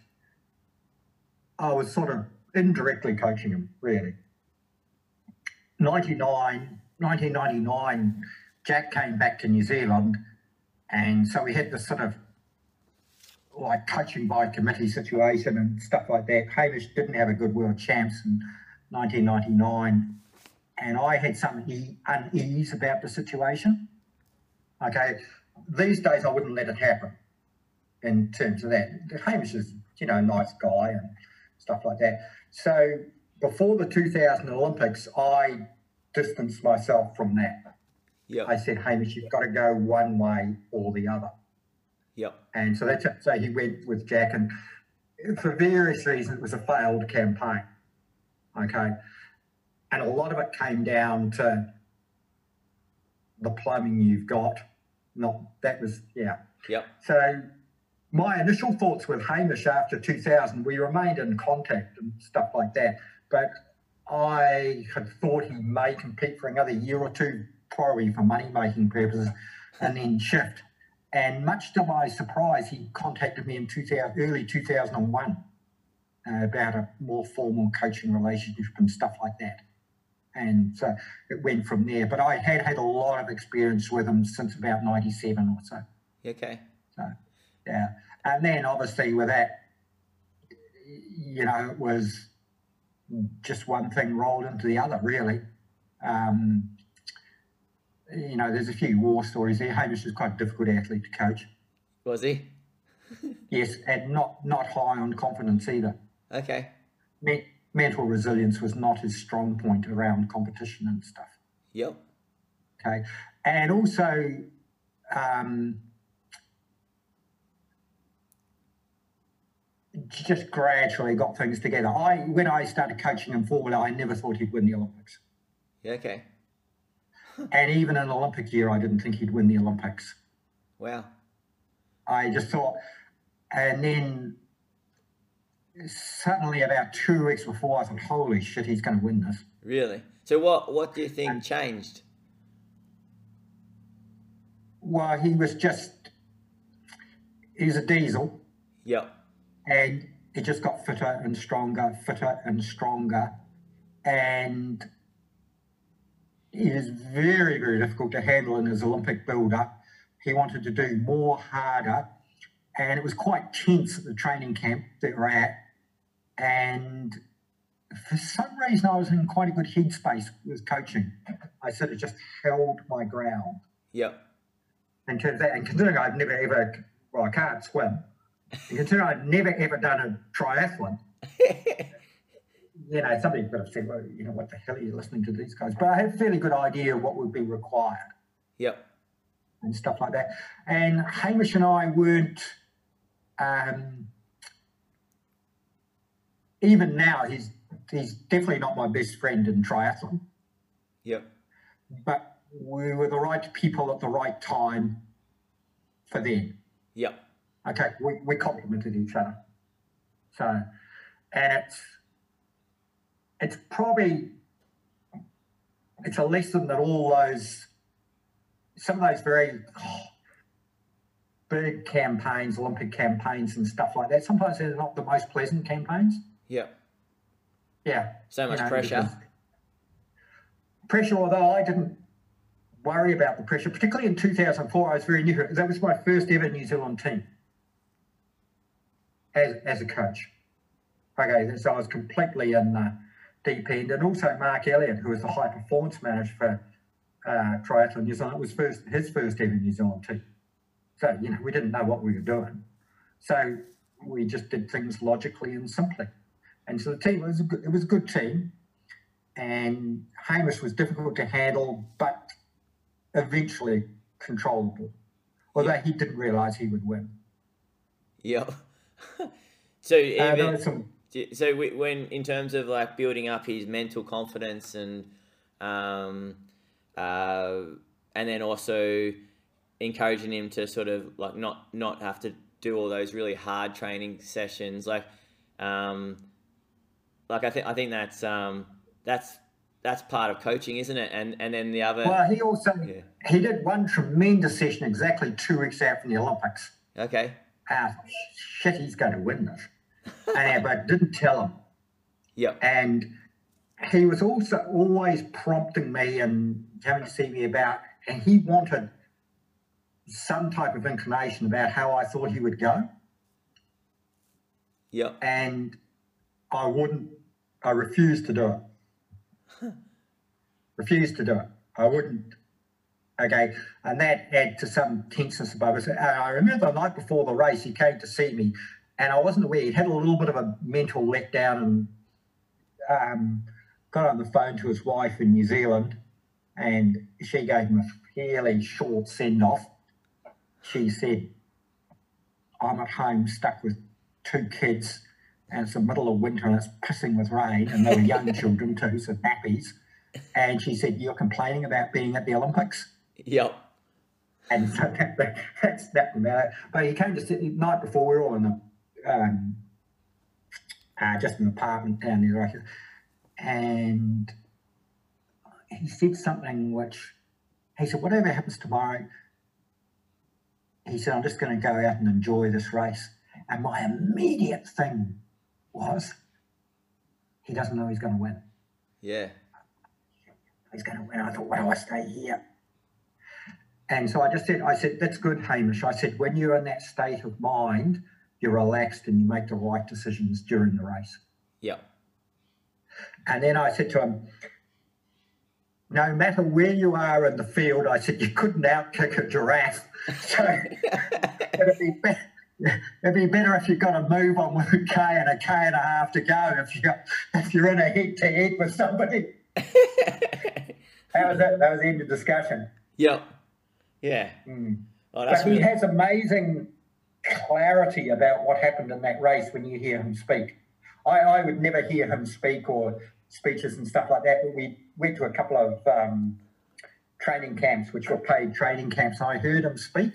I was sort of indirectly coaching him, really. 99, 1999, Jack came back to New Zealand, and so we had this sort of like coaching by committee situation and stuff like that. Hamish didn't have a good world champs in 1999, and I had some e- unease about the situation. Okay, these days I wouldn't let it happen in terms of that. Hamish is, you know, a nice guy and stuff like that. So before the 2000 Olympics, I distanced myself from that. Yep. I said, Hamish, you've got to go one way or the other. Yep. And so that's it. So he went with Jack, and for various reasons, it was a failed campaign. Okay. And a lot of it came down to the plumbing you've got. Not that was, yeah. Yep. So my initial thoughts with Hamish after 2000, we remained in contact and stuff like that. But I had thought he may compete for another year or two, probably for money making purposes, and then shift. And much to my surprise, he contacted me in 2000, early 2001 uh, about a more formal coaching relationship and stuff like that. And so it went from there. But I had had a lot of experience with him since about 97 or so. Okay. So, yeah. And then obviously with that, you know, it was just one thing rolled into the other, really. Um, you know, there's a few war stories there. Hamish was quite a difficult athlete to coach. Was he? Yes, and not not high on confidence either. Okay. Me- mental resilience was not his strong point around competition and stuff. Yep. Okay, and also um, just gradually got things together. I when I started coaching him forward, I never thought he'd win the Olympics. Yeah, okay. And even in Olympic year, I didn't think he'd win the Olympics. Wow. I just thought, and then suddenly about two weeks before, I thought, holy shit, he's going to win this. Really? So what what do you think changed? Well, he was just, he's a diesel. Yep. And he just got fitter and stronger, fitter and stronger. And he is very, very difficult to handle in his Olympic build up. He wanted to do more harder. And it was quite tense at the training camp that we're at. And for some reason, I was in quite a good headspace with coaching. I sort of just held my ground. Terms of that, and considering I've never ever, well, I can't swim, and considering I've never ever done a triathlon, you know, somebody could have said, well, you know, what the hell are you listening to these guys? But I had a fairly good idea of what would be required Yep. and stuff like that. And Hamish and I weren't, um, even now, he's he's definitely not my best friend in triathlon, Yep. but we were the right people at the right time for them. Yep. Okay, we, we complemented each other. So, and it's it's probably it's a lesson that all those some of those very oh, big campaigns, Olympic campaigns and stuff like that. Sometimes they're not the most pleasant campaigns. Yeah. Yeah. So you much know, pressure. Pressure, although I didn't worry about the pressure, particularly in 2004, I was very new. That was my first ever New Zealand team as, as a coach. Okay, so I was completely in the end. And also Mark Elliott, who was the high performance manager for uh, Triathlon New Zealand, it was first his first ever New Zealand team. So, you know, we didn't know what we were doing. So we just did things logically and simply. And so the team was a good, it was a good team, and Hamish was difficult to handle, but eventually controllable. Although he didn't realise he would win. Yeah. so Uh, even there was some, so when in terms of like building up his mental confidence and um uh and then also encouraging him to sort of like not not have to do all those really hard training sessions like um like I think I think that's um that's that's part of coaching isn't it and and then the other well, he also Yeah. he did one tremendous session exactly two weeks out from the Olympics. okay Uh, shit, he's going to win this, and, but didn't tell him. Yeah. and he was also always prompting me and coming to see me about, and he wanted some type of inclination about how I thought he would go, Yeah. and I wouldn't. I refused to do it. refused to do it. I wouldn't. Okay, and that added to some tenseness above us. And I remember the night before the race, he came to see me, and I wasn't aware. He'd had a little bit of a mental letdown and um, got on the phone to his wife in New Zealand, and she gave him a fairly short send off. She said, I'm at home stuck with two kids, and it's the middle of winter and it's pissing with rain, and they were young children too, so nappies. And she said, You're complaining about being at the Olympics? yep And so that, that, that snapped him out. But he came to sit the night before, we were all in the, um, uh, just an apartment down there. Right? And he said something which, he said, whatever happens tomorrow, he said, I'm just going to go out and enjoy this race. And my immediate thing was, he doesn't know he's going to win. yeah He's going to win. I thought, why do I stay here? And so I just said, I said, that's good, Hamish. I said, when you're in that state of mind, you're relaxed and you make the right decisions during the race. Yeah. And then I said to him, no matter where you are in the field, I said, you couldn't outkick a giraffe. So it'd be, be- it'd be better if you've got to move on with a K and a K and a half to go if, you, if you're in a head to head with somebody. That was it. That was the end of discussion. yep yeah Mm. oh but he has amazing clarity about what happened in that race when you hear him speak. I, I would never hear him speak or speeches and stuff like that, but we went to a couple of um, training camps, which were paid training camps. I heard him speak,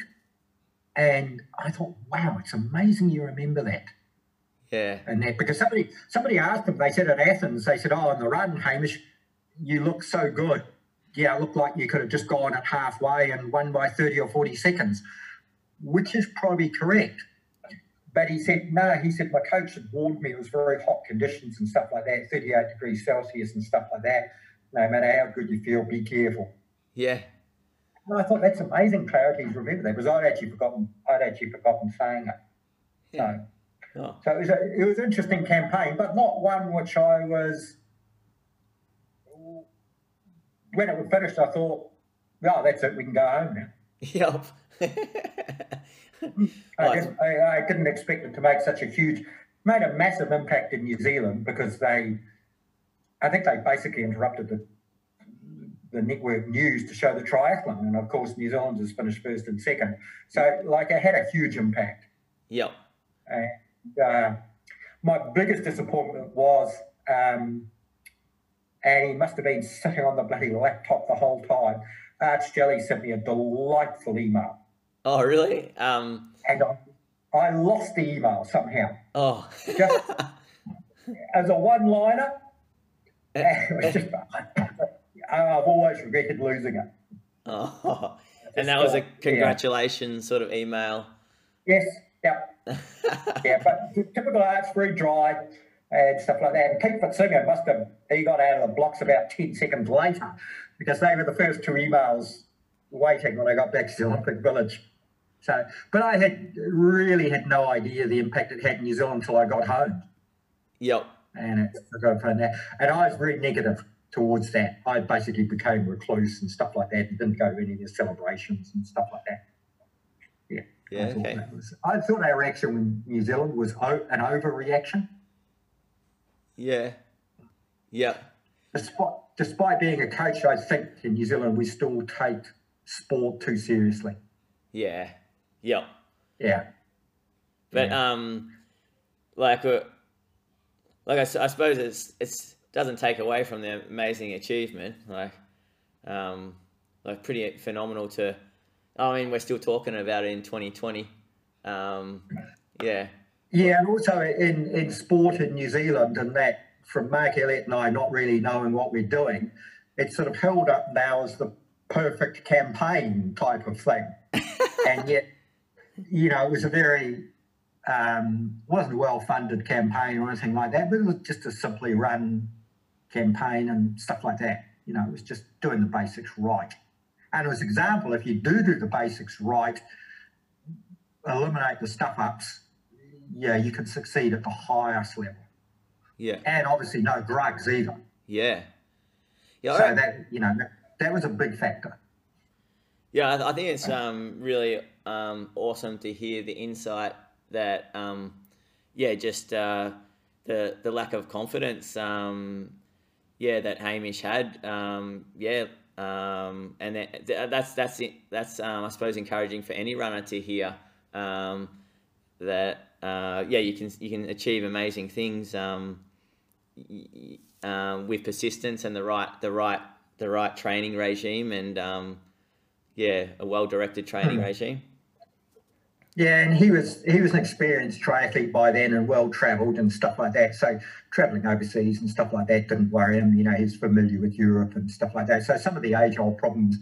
and I thought, wow, it's amazing you remember that. Yeah. And that because somebody somebody asked him, they said at Athens, they said, Oh, on the run, Hamish, you look so good. Yeah, it looked like you could have just gone at halfway and won by 30 or 40 seconds, which is probably correct. But he said, no, he said, my coach had warned me it was very hot conditions and stuff like that, 38 degrees Celsius and stuff like that. No matter how good you feel, be careful. Yeah. And I thought that's amazing clarity to remember that because I'd actually forgotten I'd actually forgotten saying it. Yeah. So, Oh. so it was, a, it was an interesting campaign, but not one which I was. When it was finished, I thought, "Well, that's it. We can go home now." Yep. I, didn't, I, I didn't expect it to make such a huge, made a massive impact in New Zealand because they, I think they basically interrupted the the network news to show the triathlon, and of course New Zealand has finished first and second. So, like, it had a huge impact. yep. And uh, my biggest disappointment was, um, and he must have been sitting on the bloody laptop the whole time. Arch Jelley sent me a delightful email, Oh, really? Um. and I, I lost the email somehow. Oh. Just as a one-liner, it was just, I've always regretted losing it. oh. And that was a congratulations sort of email. Yes, yeah, yeah, but typical arts, very dry and stuff like that. And Pete Pfitzinger must have, he got out of the blocks about 10 seconds later because they were the first two emails waiting when I got back to the Olympic Village. So, but I had really had no idea the impact it had in New Zealand until I got home. Yep. And it took from that. And I was very negative towards that. I basically became recluse and stuff like that and didn't go to any of the celebrations and stuff like that. Yeah. Yeah. I thought, Okay. was, I thought our reaction in New Zealand was o- an overreaction, Yeah. Yep. despite despite being a coach. I think in New Zealand we still take sport too seriously. Yeah. Yep. Yeah, But Yeah. um, like uh, like I suppose it's it's doesn't take away from the amazing achievement. Like um, like pretty phenomenal to. I mean, we're still talking about it in 2020. Um, yeah. yeah, and also in in sport in New Zealand, and that from Mark Elliott and I not really knowing what we're doing, it's sort of held up now as the perfect campaign type of thing, and yet, you know, it was a very um, wasn't a well funded campaign or anything like that, but it was just a simply run campaign and stuff like that. You know, it was just doing the basics right. And as an example, if you do do the basics right, eliminate the stuff ups, yeah, you can succeed at the highest level. Yeah. And obviously, no drugs either. Yeah. Yeah. So that, you know, that, was a big factor. Yeah, I, I think it's um, really um, awesome to hear the insight that, um, yeah, just uh, the the lack of confidence, um, yeah, that Hamish had, um, yeah, um, and that, that's that's it. That's um, I suppose encouraging for any runner to hear um, that, uh, yeah, you can you can achieve amazing things um, um, with persistence and the right the right the right training regime and um, yeah, a well directed training regime. Yeah, and he was he was an experienced triathlete by then and well travelled and stuff like that. So travelling overseas and stuff like that didn't worry him. You know, he's familiar with Europe and stuff like that. So some of the age old problems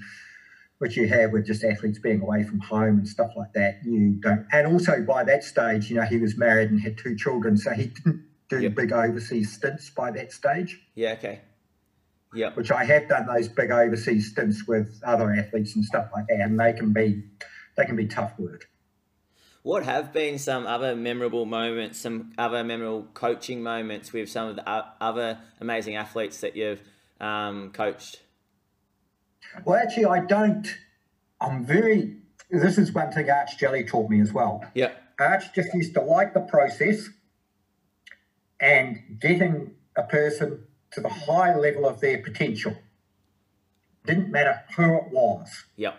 which you have with just athletes being away from home and stuff like that, you don't. And also by that stage, you know, he was married and had two children, so he didn't do Yep. big overseas stints by that stage. Yeah, okay. Yep. which I have done those big overseas stints with other athletes and stuff like that, and they can be they can be tough work. What have been some other memorable moments, some other memorable coaching moments with some of the other amazing athletes that you've um, coached? Well, actually, I don't. I'm very. This is one thing Arch Jelley taught me as well. Yeah. Arch just used to like the process and getting a person to the high level of their potential. Didn't matter who it was. Yeah.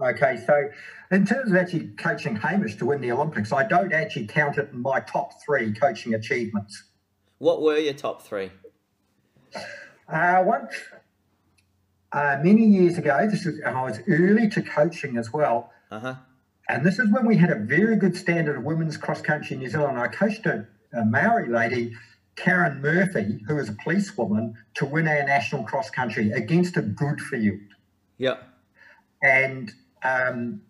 Okay, so in terms of actually coaching Hamish to win the Olympics, I don't actually count it in my top three coaching achievements. What were your top three? Uh, once, uh, many years ago, this was, and I was early to coaching as well. Uh-huh. And this is when we had a very good standard of women's cross country in New Zealand. I coached a, a Maori lady, Karen Murphy, who was a policewoman, to win our national cross country against a good field. Yeah. And um,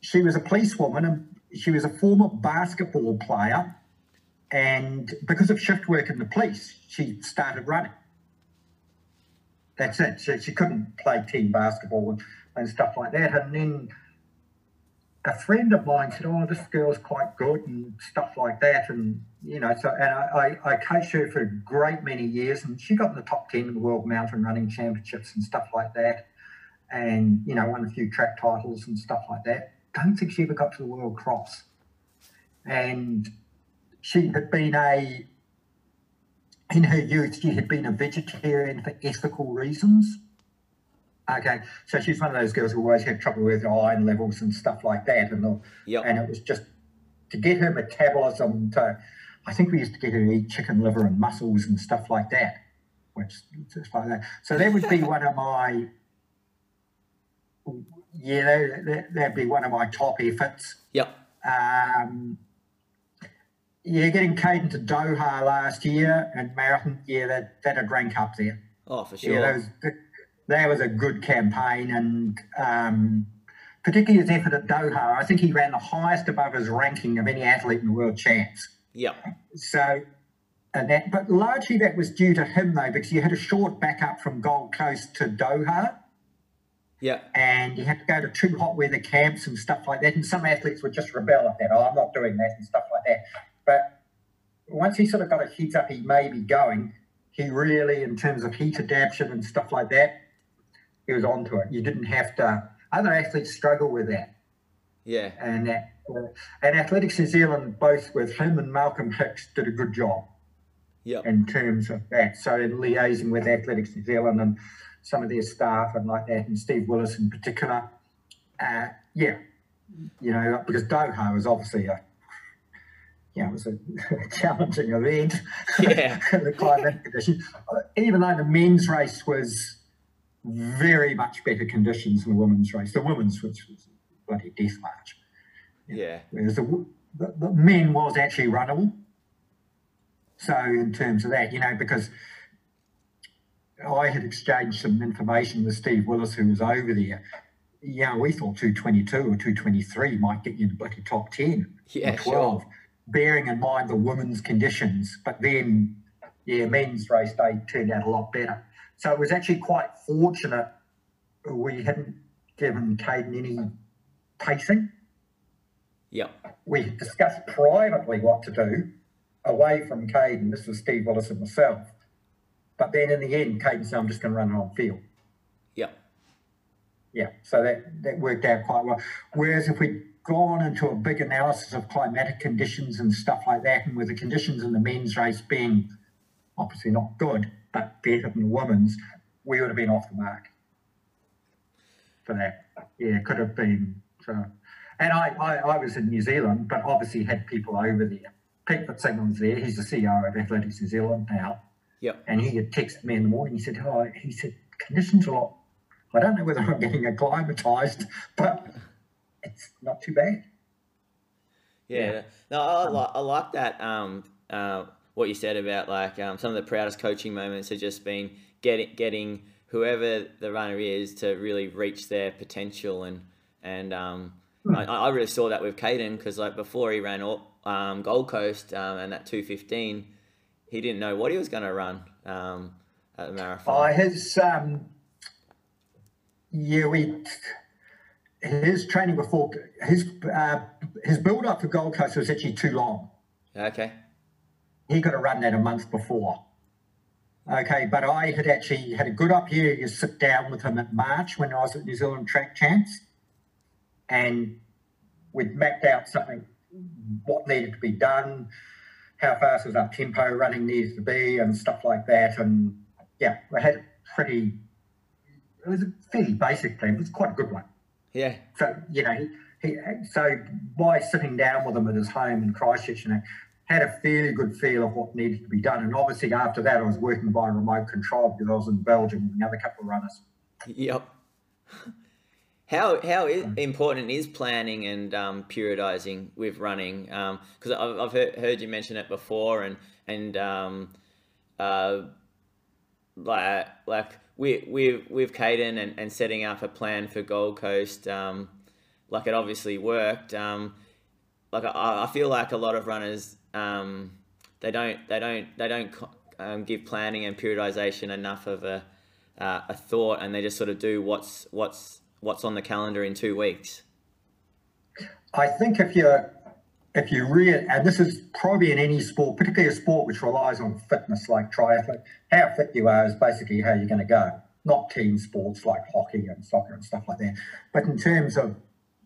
she was a policewoman and she was a former basketball player. And because of shift work in the police, she started running. That's it. She, she couldn't play team basketball and, and stuff like that. And then a friend of mine said, "Oh, this girl's quite good and stuff like that." And you know, so and I, I, I coached her for a great many years, and she got in the top ten in the world mountain running championships and stuff like that, and you know, won a few track titles and stuff like that. Don't think she ever got to the world cross, and she had been a in her youth. She had been a vegetarian for ethical reasons. Okay, so she's one of those girls who always had trouble with iron levels and stuff like that, and the, Yep. and it was just to get her metabolism to. I think we used to get her to eat chicken liver and mussels and stuff like that, which just like that. So that would be one of my. Yeah, that, that- that'd be one of my top efforts. Yep. Um, yeah, getting Caden to Doha last year and marathon, yeah, that that'd rank up there. Oh, for sure. Yeah, that was that was a good campaign, and um, particularly his effort at Doha. I think he ran the highest above his ranking of any athlete in the world champs. Yeah. So, and that, but largely that was due to him though, because you had a short backup from Gold Coast to Doha, Yeah. and you had to go to two hot weather camps and stuff like that. And some athletes would just rebel at that. Oh, I'm not doing that and stuff like that. Once he sort of got a heat up, he may be going. He really, in terms of heat adaptation and stuff like that, he was onto it. You didn't have to. Other athletes struggle with that, Yeah. and that, uh, and Athletics New Zealand, both with him and Malcolm Hicks, did a good job Yep. in terms of that. So in liaising with Athletics New Zealand and some of their staff and like that, and Steve Willis in particular, uh, yeah, you know, because Doha is obviously a, know, it was a challenging event. Yeah. the climatic conditions, even though the men's race was very much better conditions than the women's race. The women's was, was bloody death march. Yeah. Whereas the, the, the men was actually runnable. So in terms of that, you know, because I had exchanged some information with Steve Willis, who was over there. Yeah, we thought 222 or 223 might get you in the bloody top 10 Yeah, or 12, bearing in mind the women's conditions. But then, yeah, men's race day turned out a lot better. So it was actually quite fortunate we hadn't given Caden any pacing Yeah. we discussed privately what to do away from Caden. This was Steve Willis and myself. But then in the end, Caden said, I'm just going to run it on field. Yeah. Yeah, so that, that worked out quite well. Whereas if we'd gone into a big analysis of climatic conditions and stuff like that, and with the conditions in the men's race being obviously not good, but better than the women's, we would have been off the mark for that. Yeah, it could have been. So. And I, I, I was in New Zealand, but obviously had people over there. Pete Pfitzinger there. He's the CEO of Athletics New Zealand now. Yep. And he had texted me in the morning. He said, "Oh, he said conditions are a lot. I don't know whether I'm getting acclimatized, but it's not too bad." Yeah. No, I, li- I like that. Um, uh, what you said about like um, some of the proudest coaching moments have just been getting getting whoever the runner is to really reach their potential and and um, I, I really saw that with Caden because like before he ran all, um, Gold Coast um, and that two fifteen, he didn't know what he was going to run um, at the marathon. Oh, his um, yeah, we his training before his uh, his build up for Gold Coast was actually too long. Okay. He could have run that a month before. Okay, but I had actually had a good up year. You sit down with him at March when I was at New Zealand Track Champs, and we'd mapped out something, what needed to be done, how fast was up tempo running needed to be, and stuff like that. And yeah, I had a pretty. It was a fairly basic plan. It was quite a good one. Yeah. So you know, he, he so by sitting down with him at his home in Christchurch, and had a fairly good feel of what needed to be done. And obviously after that, I was working by remote control because I was in Belgium with another couple of runners. Yep. How how is, important is planning and um, periodizing with running? Because um, I've, I've heard, heard you mention it before, and and um, uh, like like with with with Caden and, and setting up a plan for Gold Coast, um, like it obviously worked. Um, like I, I feel like a lot of runners um, they don't they don't they don't um, give planning and periodization enough of a uh, a thought, and they just sort of do what's what's what's on the calendar in two weeks. I think if you're if you really, and this is probably in any sport, particularly a sport which relies on fitness like triathlon, how fit you are is basically how you're going to go. Not team sports like hockey and soccer and stuff like that, but in terms of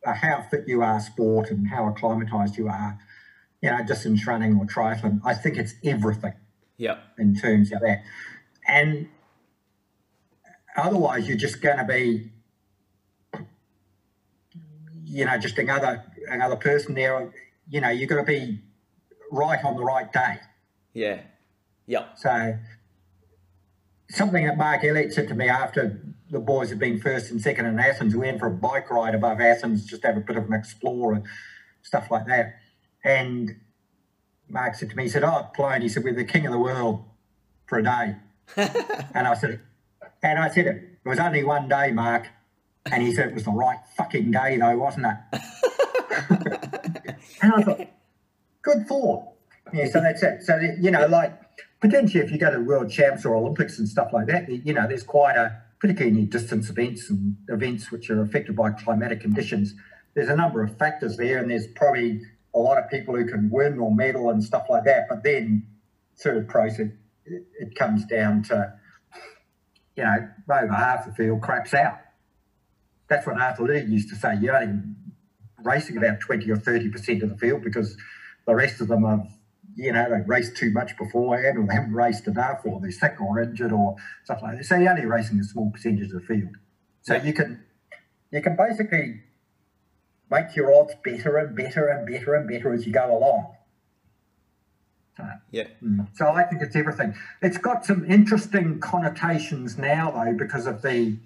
uh, how fit you are, sport, and how acclimatized you are, you know, distance running or triathlon, I think it's everything. Yeah. In terms of that, and otherwise you're just going to be, you know, just another another person there you know, you've got to be right on the right day. Yeah. Yeah. So something that Mark Elliott said to me after the boys had been first and second in Athens, we went for a bike ride above Athens, just have a bit of an explore and stuff like that. And Mark said to me, he said, Oh, Pilone, he said, we're the king of the world for a day. and I said, and I said, it was only one day, Mark. And he said, it was the right fucking day though, wasn't it? And I thought, good thought. Yeah, so that's it. So, you know, like potentially if you go to world champs or Olympics and stuff like that, you know, there's quite a, particularly in distance events and events which are affected by climatic conditions, there's a number of factors there and there's probably a lot of people who can win or medal and stuff like that. But then through the process, it, it comes down to, you know, over half the field craps out. That's what Arthur Lee used to say. You only racing about 20 or 30% of the field because the rest of them have, you know, they've raced too much beforehand or they haven't raced enough or they're sick or injured or stuff like that. So you're only racing a small percentage of the field. So you can you can basically make your odds better and better and better and better as you go along. So, yeah. Mm. So I think it's everything. It's got some interesting connotations now, though, because of the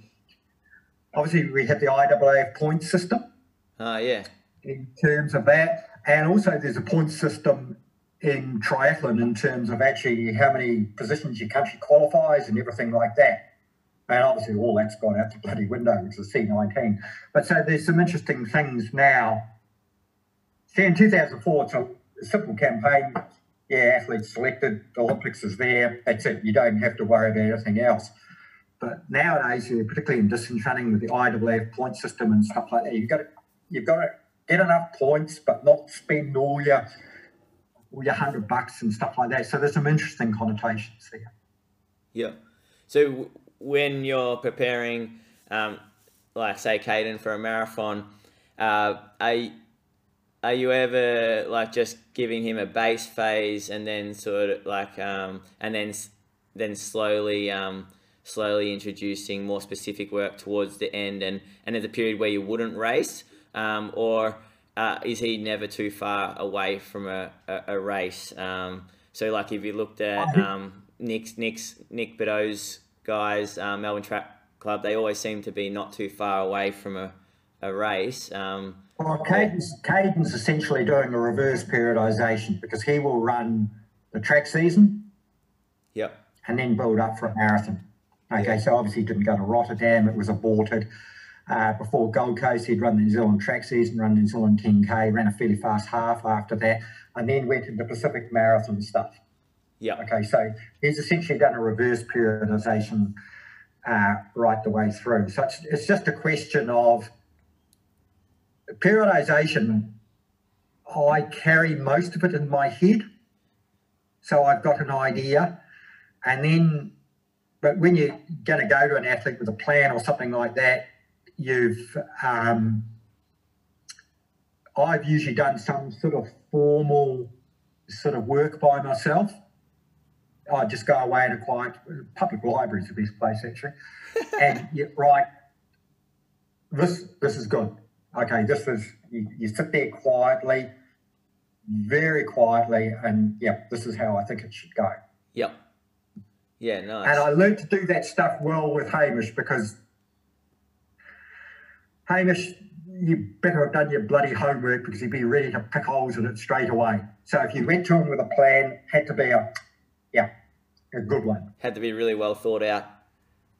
obviously we have the IAAF point system. Uh, yeah. In terms of that. And also, there's a point system in triathlon in terms of actually how many positions your country qualifies and everything like that. And obviously, all that's gone out the bloody window, which is C19. But so there's some interesting things now. See, in 2004, it's a simple campaign. Yeah, athletes selected, the Olympics is there. That's it. You don't have to worry about anything else. But nowadays, particularly in distance running with the IAAF point system and stuff like that, you've got to you've got to get enough points, but not spend all your all your hundred bucks and stuff like that. So there's some interesting connotations there. Yeah. So when you're preparing, um, like say, Caden for a marathon, uh, are are you ever like just giving him a base phase and then sort of like um, and then then slowly um, slowly introducing more specific work towards the end and and there's a period where you wouldn't race um, or uh, is he never too far away from a, a, a race? Um, so, like, if you looked at um, Nick's, Nick's, Nick Bideau's guys, uh, Melbourne Track Club, they always seem to be not too far away from a, a race. Um, well, Caden's, Caden's essentially doing a reverse periodisation because he will run the track season. Yep. And then build up for a marathon. Okay, yep. so obviously didn't go to Rotterdam, it was aborted. Uh, before Gold Coast, he'd run the New Zealand track season, run New Zealand 10K, ran a fairly fast half after that, and then went into Pacific Marathon stuff. Yeah. Okay, so he's essentially done a reverse periodization uh, right the way through. So it's, it's just a question of periodization. I carry most of it in my head. So I've got an idea. And then, but when you're going to go to an athlete with a plan or something like that, you've um, I've usually done some sort of formal sort of work by myself. I just go away in a quiet public library is the best place actually, and you write this this is good. Okay, this is you, you sit there quietly, very quietly, and yeah, this is how I think it should go. Yep. Yeah, nice. And I learned to do that stuff well with Hamish because Hamish, you better have done your bloody homework because he'd be ready to pick holes in it straight away. So if you went to him with a plan, had to be a yeah, a good one. Had to be really well thought out.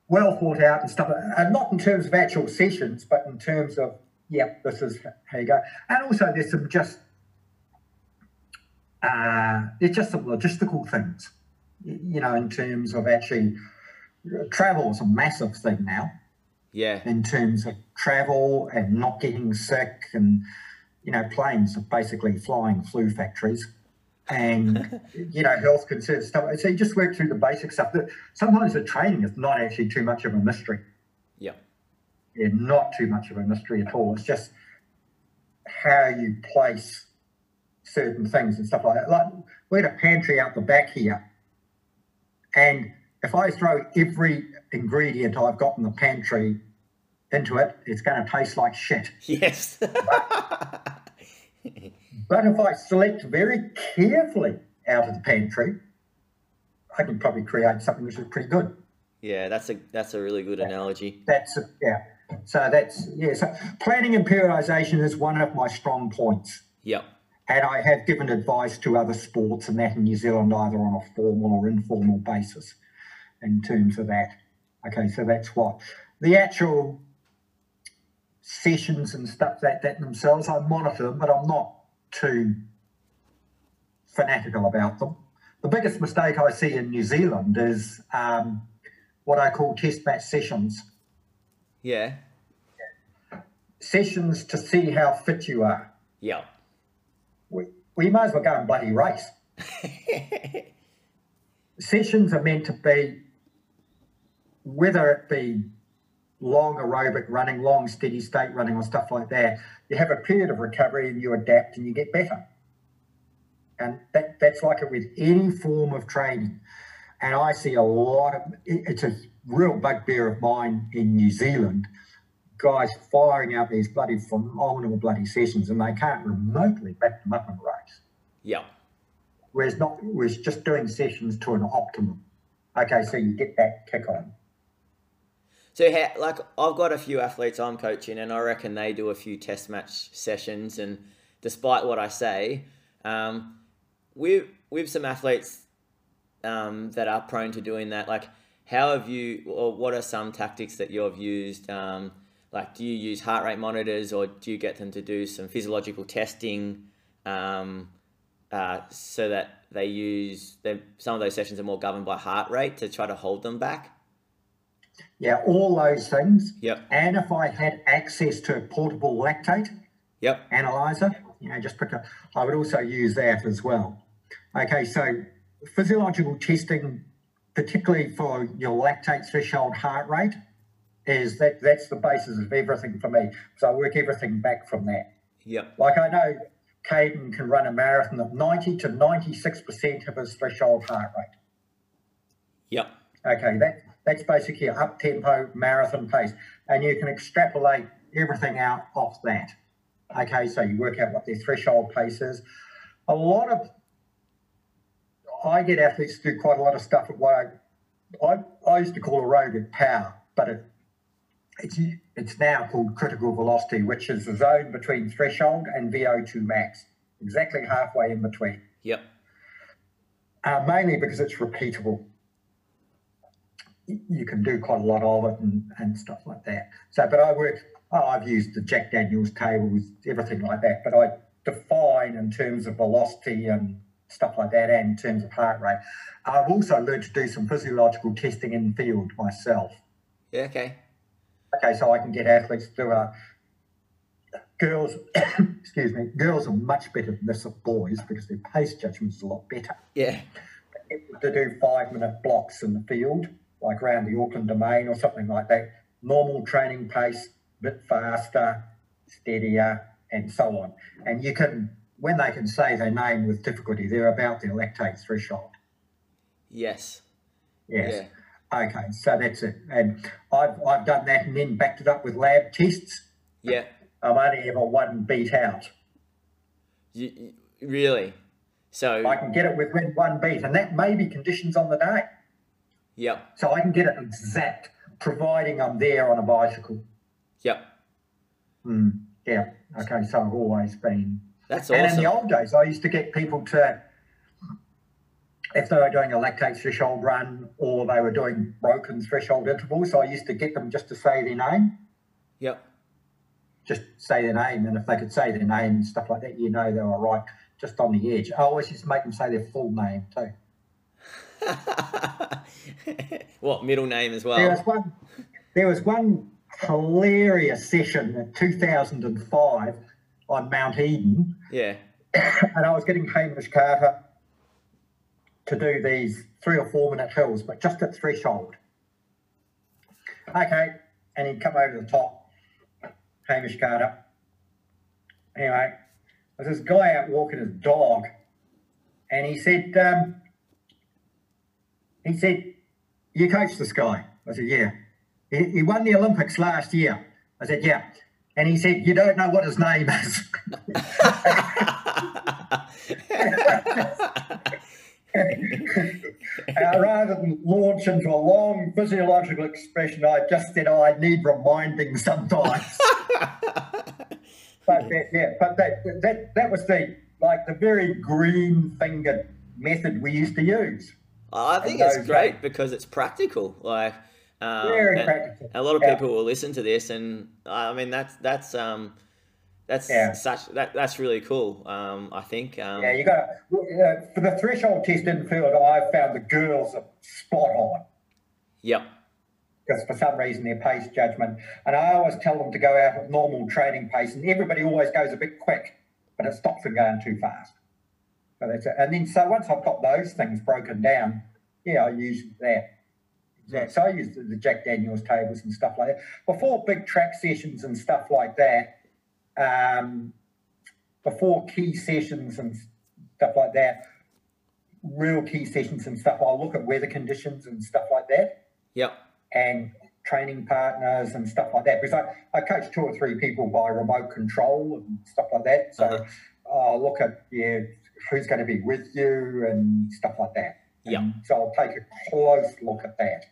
Well thought out and stuff, and not in terms of actual sessions, but in terms of yeah, this is how you go. And also, there's some just uh, there's just some logistical things, you know, in terms of actually travel is a massive thing now. Yeah. In terms of travel and not getting sick, and you know, planes are basically flying flu factories and you know health concerns stuff. So you just work through the basic stuff. That sometimes the training is not actually too much of a mystery. Yeah. Yeah, not too much of a mystery at all. It's just how you place certain things and stuff like that. Like we had a pantry out the back here, and if I throw every ingredient I've got in the pantry into it, it's going to taste like shit. Yes. But if I select very carefully out of the pantry, I can probably create something which is pretty good. Yeah, that's a that's a really good analogy. That's a, yeah. So that's yeah. So planning and periodization is one of my strong points. Yep. And I have given advice to other sports and that in New Zealand, either on a formal or informal basis, in terms of that. Okay, so that's what the actual sessions and stuff like that themselves. I monitor them, but I'm not too fanatical about them. The biggest mistake I see in New Zealand is um, what I call test match sessions. Yeah. Sessions to see how fit you are. Yeah. We, we might as well go and bloody race. Sessions are meant to be, whether it be long aerobic running, long steady state running, or stuff like that, you have a period of recovery and you adapt and you get better. And that, that's like it with any form of training. And I see a lot of it's a real bugbear of mine in New Zealand. Guys firing out these bloody phenomenal bloody sessions and they can't remotely back them up in a race. Yeah. Whereas not whereas just doing sessions to an optimum. Okay, so you get that kick on. So, like, I've got a few athletes I'm coaching, and I reckon they do a few test match sessions. And despite what I say, um, with some athletes um, that are prone to doing that, like, how have you, or what are some tactics that you've used? Um, like, do you use heart rate monitors, or do you get them to do some physiological testing, um, uh, so that they use? Some of those sessions are more governed by heart rate to try to hold them back. Yeah, all those things. Yep. And if I had access to a portable lactate yep. analyzer, you know, just pick up, I would also use that as well. Okay, so physiological testing, particularly for your lactate threshold heart rate, is that that's the basis of everything for me. So I work everything back from that. Yeah. Like I know Caden can run a marathon at 90 to 96% of his threshold heart rate. Yep. Okay, that that's basically a up tempo marathon pace, and you can extrapolate everything out off that. Okay, so you work out what their threshold pace is. A lot of I get athletes do quite a lot of stuff at what I I, I used to call aerobic power, but it, it's it's now called critical velocity, which is the zone between threshold and VO2 max, exactly halfway in between. Yep. Uh, mainly because it's repeatable you can do quite a lot of it and, and stuff like that. So, but I work, oh, I've used the Jack Daniels tables, everything like that, but I define in terms of velocity and stuff like that and in terms of heart rate. I've also learned to do some physiological testing in the field myself. Yeah, okay. Okay, so I can get athletes to do a girls, excuse me, girls are much better than this of boys because their pace judgment is a lot better. Yeah. To do five minute blocks in the field like around the Auckland Domain or something like that. Normal training pace, bit faster, steadier, and so on. And you can, when they can say their name with difficulty, they're about their lactate threshold. Yes. Yes. Okay, so that's it. And I've, I've done that and then backed it up with lab tests. Yeah. I'm only ever one beat out. You, you- really? So, I can get it with one beat, and that may be conditions on the day. Yep, So I can get it exact, providing I'm there on a bicycle. yep. Hmm. yeah. Okay. So I've always been. That's awesome. And in the old days, I used to get people to, if they were doing a lactate threshold run or they were doing broken threshold intervals, I used to get them just to say their name, Yep. just say their name. And if they could say their name and stuff like that, you know they were right, just on the edge. I always used to make them say their full name too. what middle name as well? There was one. There was one hilarious session in 2005 on Mount Eden, Yeah. and I was getting Hamish Carter to do these three or four minute hills, but just at threshold. Okay, and he'd come over the top, Hamish Carter. Anyway, there's this guy out walking his dog, and he said, um, he said, "You coach this guy?" I said, "Yeah." He, he won the Olympics last year. I said, "Yeah." And he said, "You don't know what his name is." Uh, rather than launch into a long physiological expression, I just said, oh, I need reminding sometimes. but that, yeah, but that, that that was the like the very green fingered method we used to use. I think it's great because it's practical. Like, um, Very practical. A lot of Yeah. people will listen to this, and I mean that's that's um, that's Yeah. such that that's really cool. Um, I think. Um, Yeah, you got uh, for the threshold test Didn't in field. I found the girls are spot on. Yep. because for some reason their pace judgment. And I always tell them to go out at normal training pace, and everybody always goes a bit quick, but it stops them going too fast. So that's it. And then so once I've got those things broken down, yeah, I use that. Yeah, so I use the, the Jack Daniels tables and stuff like that. Before big track sessions and stuff like that, um, before key sessions and stuff like that, real key sessions and stuff, I'll look at weather conditions and stuff like that Yep. and training partners and stuff like that. Because I, I coach two or three people by remote control and stuff like that. So Uh-huh. I'll look at yeah, who's going to be with you and stuff like that. Yeah. So I'll take a close look at that.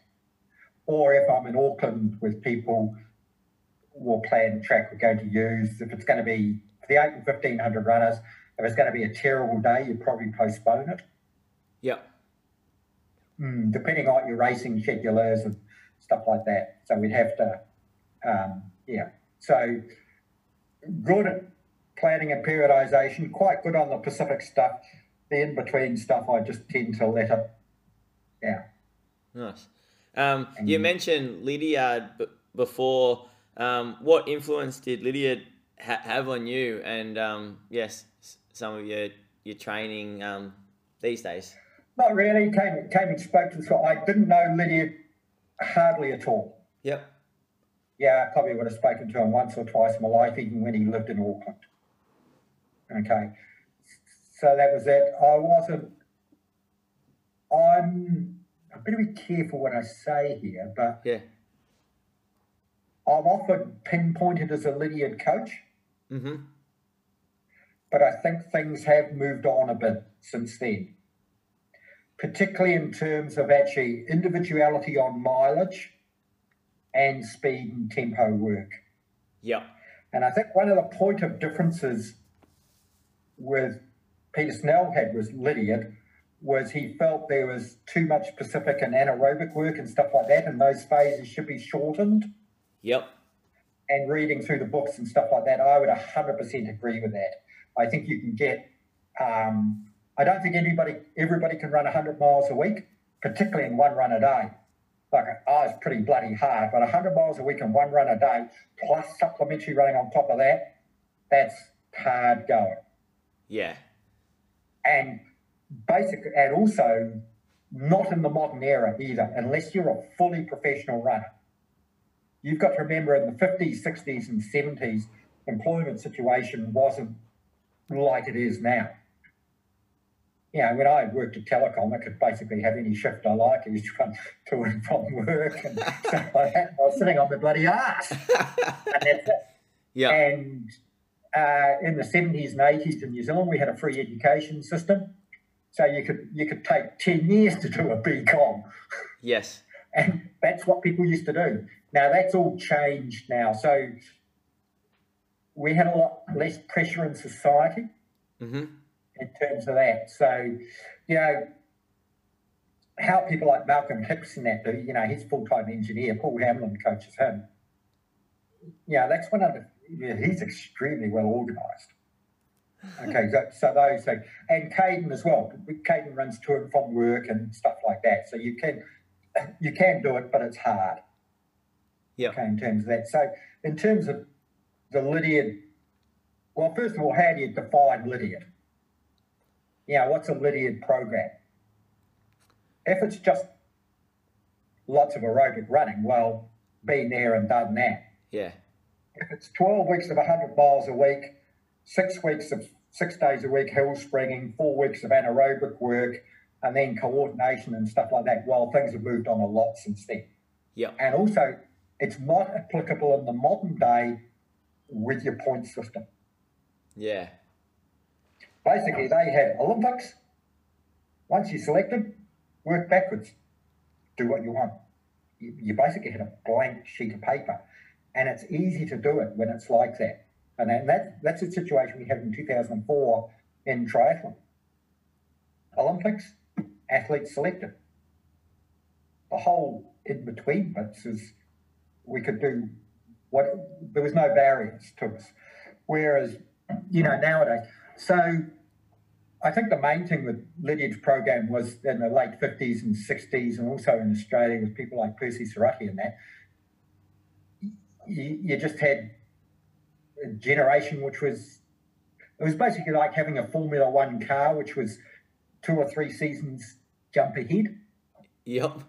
Or if I'm in Auckland with people, we'll plan the track we're going to use. If it's going to be for the eight and fifteen hundred runners, if it's going to be a terrible day, you'd probably postpone it. Yeah. Mm, depending on what your racing schedule is and stuff like that. So we'd have to, um, yeah. So good at planning and periodization, quite good on the Pacific stuff. The in between stuff, I just tend to let it, yeah. Nice. Um, you mentioned Lydiard b- before. Um, what influence did Lydiard ha- have on you? And um, yes, s- some of your your training um, these days. Not really. Came came and spoke to the school. I didn't know Lydia hardly at all. Yep. Yeah, I probably would have spoken to him once or twice in my life, even when he lived in Auckland. Okay, so that was it. I wasn't. I'm. I'm going to be careful what I say here, but Yeah. I'm often pinpointed as a Lydiard coach, Mm-hmm. but I think things have moved on a bit since then, particularly in terms of actually individuality on mileage and speed and tempo work. Yeah. And I think one of the point of differences with Peter Snell had was Lydiard was he felt there was too much Pacific and anaerobic work and stuff like that, and those phases should be shortened. Yep. And reading through the books and stuff like that, I would 100% agree with that. I think you can get. Um, I don't think anybody, everybody can run 100 miles a week, particularly in one run a day. Like, oh, was pretty bloody hard, but 100 miles a week and one run a day, plus supplementary running on top of that, that's hard going. Yeah. And basically, and also not in the modern era either, unless you're a fully professional runner. You've got to remember in the 50s, 60s, and 70s, employment situation wasn't like it is now. you know, when I worked at Telecom, I could basically have any shift I like. I used to run to and from work and stuff like that. I was sitting on my bloody ass. and that's it. Yeah. And uh, in the 70s and 80s in New Zealand, we had a free education system. So you could you could take 10 years to do a BCom. Yes. And that's what people used to do. Now that's all changed now. So we had a lot less pressure in society Mm-hmm. in terms of that. So, you know, how people like Malcolm Hicks and that do, you know, he's full time engineer, Paul Hamblyn coaches him. Yeah, that's one of the, yeah, he's extremely well organised. Okay, so, so those things. And Caden as well. Caden runs to and from work and stuff like that. So you can you can do it, but it's hard. Yeah. Okay, in terms of that. So in terms of the Lydiard, well, first of all, how do you define Lydiard? Yeah, what's a Lydiard program? If it's just lots of aerobic running, well, been there and done that. Yeah. If it's 12 weeks of 100 miles a week, six weeks of six days a week hill springing, four weeks of anaerobic work, and then coordination and stuff like that, well, things have moved on a lot since then. Yeah. And also, it's not applicable in the modern day with your point system. Yeah. Basically, they had Olympics. Once you selected, work backwards. Do what you want. You, you basically had a blank sheet of paper. And it's easy to do it when it's like that. And that, that's the situation we had in 2004 in triathlon. Olympics, athletes selected. The whole in between bits is we could do what there was no barriers to us. Whereas, you know, nowadays, so I think the main thing with Lydiard's program was in the late 50s and 60s, and also in Australia with people like Percy Cerutty and that. You, you just had a generation which was, it was basically like having a Formula One car, which was two or three seasons jump ahead Yep.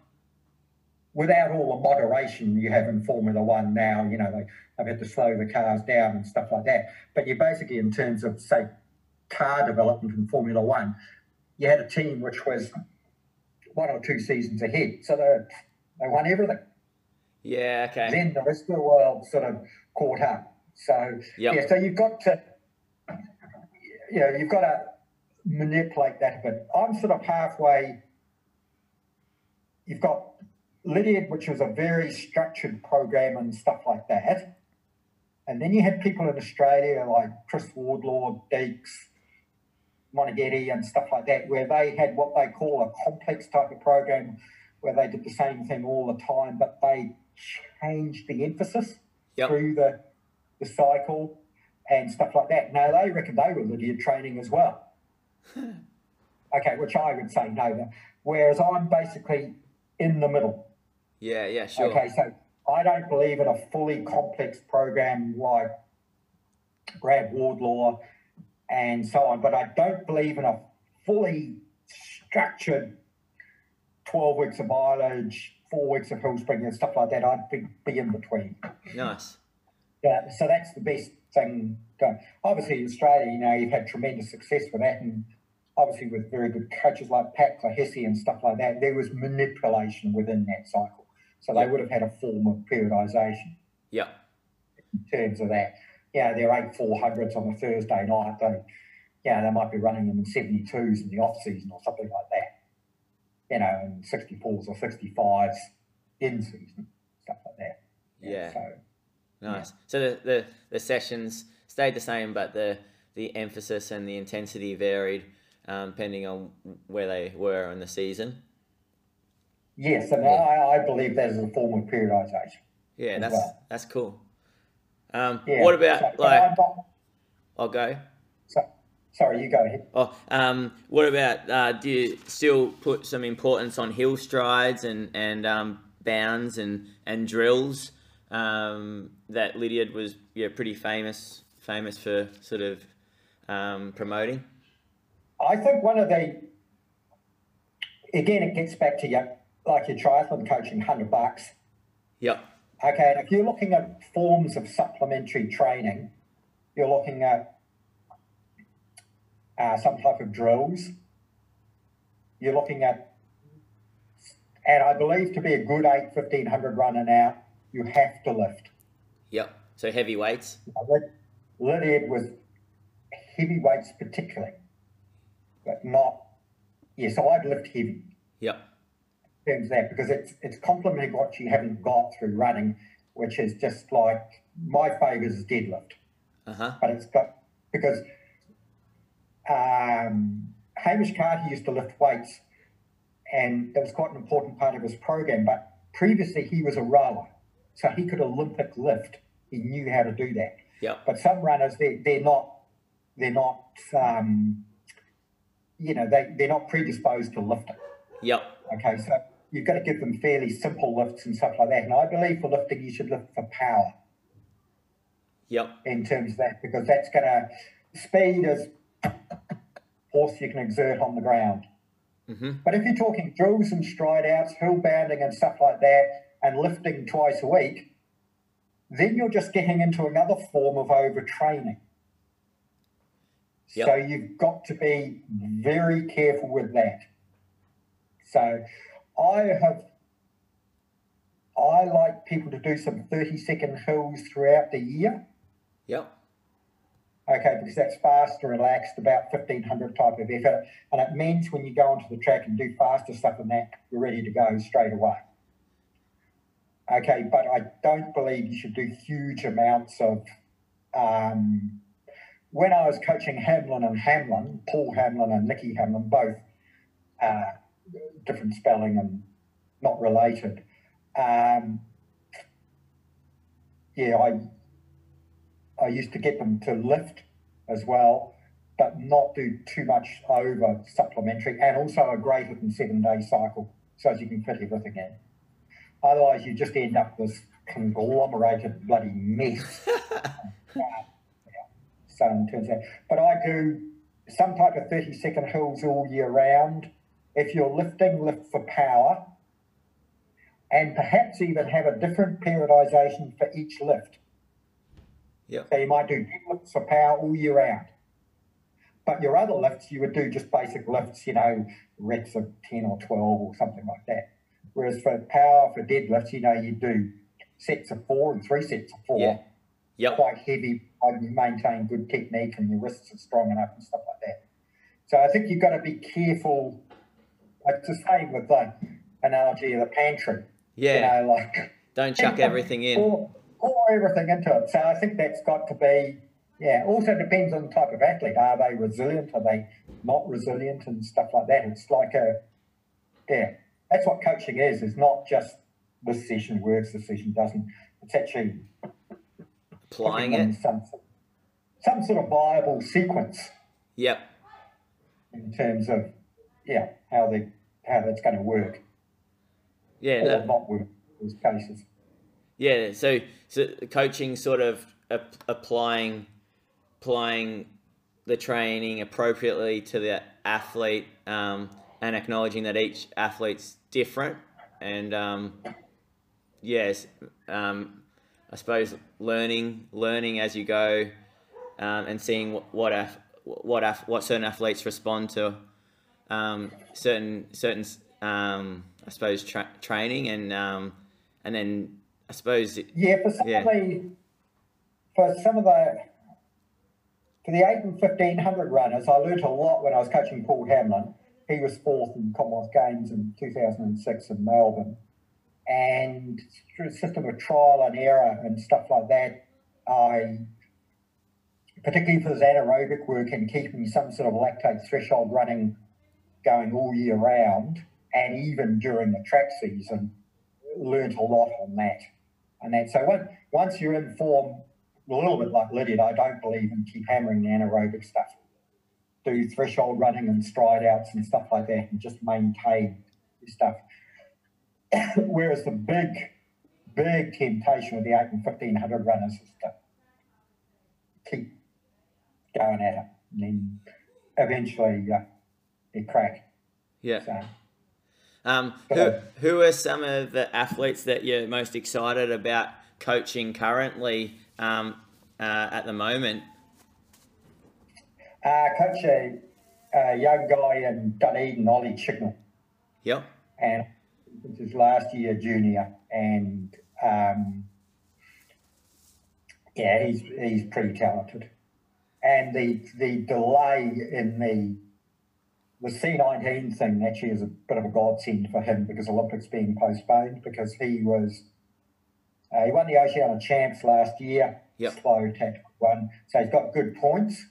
without all the moderation you have in Formula One now, you know, they, they've had to slow the cars down and stuff like that. But you basically, in terms of, say, car development in Formula One, you had a team which was one or two seasons ahead. So they, they won everything. Yeah. Okay. Then the rest of the world sort of caught up. So, Yep. yeah, so you've got to, you know, you've got to manipulate that a bit. I'm sort of halfway. You've got Lydiard, which was a very structured program and stuff like that. And then you had people in Australia like Chris Wardlaw, Deeks, Moneghetti, and stuff like that, where they had what they call a complex type of program where they did the same thing all the time, but they changed the emphasis Yep. through the, the cycle and stuff like that. Now, they reckon they were Lydiard training as well. okay, which I would say no. Whereas I'm basically in the middle. Yeah. Yeah. Sure. Okay, so I don't believe in a fully complex program like Brad Wardlaw and so on, but I don't believe in a fully structured 12 weeks of mileage, four weeks of hill spring and stuff like that. I'd be, be in between. Nice. Yeah, so that's the best thing going. Obviously, in Australia, you know, you've had tremendous success with that, and obviously with very good coaches like Pat Clohessy and stuff like that, there was manipulation within that cycle. So they would have had a form of periodisation Yeah. in terms of that. Yeah, they're eight four hundreds on a Thursday night. They, yeah, they might be running them in seventy twos in the off season or something like that. You know, and sixty fours or sixty fives in season, stuff like that. Yeah. So Nice. So the, the the sessions stayed the same, but the the emphasis and the intensity varied um, depending on where they were in the season. yes, and Yeah. I, I believe that is a form of periodization. Yeah, that's well. that's cool. Um, Yeah. what about so, like? I'm not- I'll go. so, sorry, you go ahead. Oh, um, what about? Uh, do you still put some importance on hill strides and and um, bounds and and drills? Um, that Lydiard was yeah pretty famous famous for sort of um, promoting. I think one of the again, it gets back to your like your triathlon coaching, hundred bucks. Yep. Okay, and if you're looking at forms of supplementary training, you're looking at uh, some type of drills. you're looking at, and I believe to be a good 8 1500 runner now, you have to lift. Yep. So heavy weights. Lydiard was heavy weights particularly, but not. Yeah, so I'd lift heavy. Yep. In terms that, because it's it's complementing what you haven't got through running, which is just like my favourite is deadlift. Uh-huh. But it's got because um, Hamish Carter used to lift weights, and it was quite an important part of his program. But previously, he was a rower, so he could Olympic lift. He knew how to do that. Yep. But some runners, they they're not they're not um, you know they they're not predisposed to lifting. Yep. Okay, so you've got to give them fairly simple lifts and stuff like that. And I believe for lifting, you should lift for power. Yep. In terms of that, because that's going to speed is force you can exert on the ground. Mm-hmm. But if you're talking drills and stride outs, hill bounding and stuff like that, and lifting twice a week, then you're just getting into another form of overtraining. Yep. So you've got to be very careful with that. So I have, I like people to do some 30 second hills throughout the year. Yep. Okay, because that's fast, relaxed, about 1500 type of effort. And it means when you go onto the track and do faster stuff than that, you're ready to go straight away. Okay, but I don't believe you should do huge amounts of. Um, when I was coaching Hamblyn and Hamblin, Paul Hamblyn and Nicky Hamblin, both uh, different spelling and not related. Um, yeah, I I used to get them to lift as well, but not do too much over supplementary, and also a greater than seven day cycle, so as you can fit everything in. Otherwise, you just end up this conglomerated bloody mess. so in terms of, but I do some type of thirty second hills all year round. If you're lifting, lift for power, and perhaps even have a different periodization for each lift. Yep. So you might do lifts for power all year round. But your other lifts, you would do just basic lifts, you know, reps of 10 or 12 or something like that. Whereas for power, for deadlifts, you know, you do sets of four and three sets of four. Yeah. Yep. Quite heavy, and you maintain good technique and your wrists are strong enough and stuff like that. So I think you've got to be careful. Like the same with the analogy of the pantry. Yeah. You know, like Don't chuck everything in. pour everything into it. So I think that's got to be, yeah. Also depends on the type of athlete. Are they resilient? Are they not resilient and stuff like that? It's like a, yeah. That's what coaching is. It's not just this session works, this session doesn't. It's actually Applying in it. some some sort of viable sequence Yep. in terms of yeah how they how that's going to work Yeah. or that- not work in these cases. Yeah, so so coaching sort of ap- applying applying the training appropriately to the athlete um, and acknowledging that each athlete's different and um, yes, um, I suppose learning learning as you go um, and seeing what what ath- what ath- what certain athletes respond to um, certain certain um, I suppose tra- training and and then I suppose it, Yeah, for some Yeah. of the for some of the for the eight and fifteen hundred runners, I learnt a lot when I was coaching Paul Hamblyn. He was fourth in Commonwealth Games in two thousand and six in Melbourne, and through a system of trial and error and stuff like that, I particularly for his anaerobic work and keeping some sort of lactate threshold running going all year round, and even during the track season, learnt a lot on that and that. So when, once you're in form, a little bit like Lydiard, I don't believe in keep hammering the anaerobic stuff. Do threshold running and stride outs and stuff like that, and just maintain your stuff. Whereas the big, big temptation with the eight and fifteen hundred runners is to keep going at it, and then eventually uh, they crack. yeah. So. Um, who who are some of the athletes that you're most excited about coaching currently um, uh, at the moment? Uh, Coach, uh, a young guy in Dunedin, Ollie Chignell. Yep. And this is last year junior. And um, yeah, he's he's pretty talented. And the the delay in the the C19 thing actually is a bit of a godsend for him because Olympics being postponed because he was uh, he won the Oceania Champs last year. Yep. Slow tactical one, so he's got good points.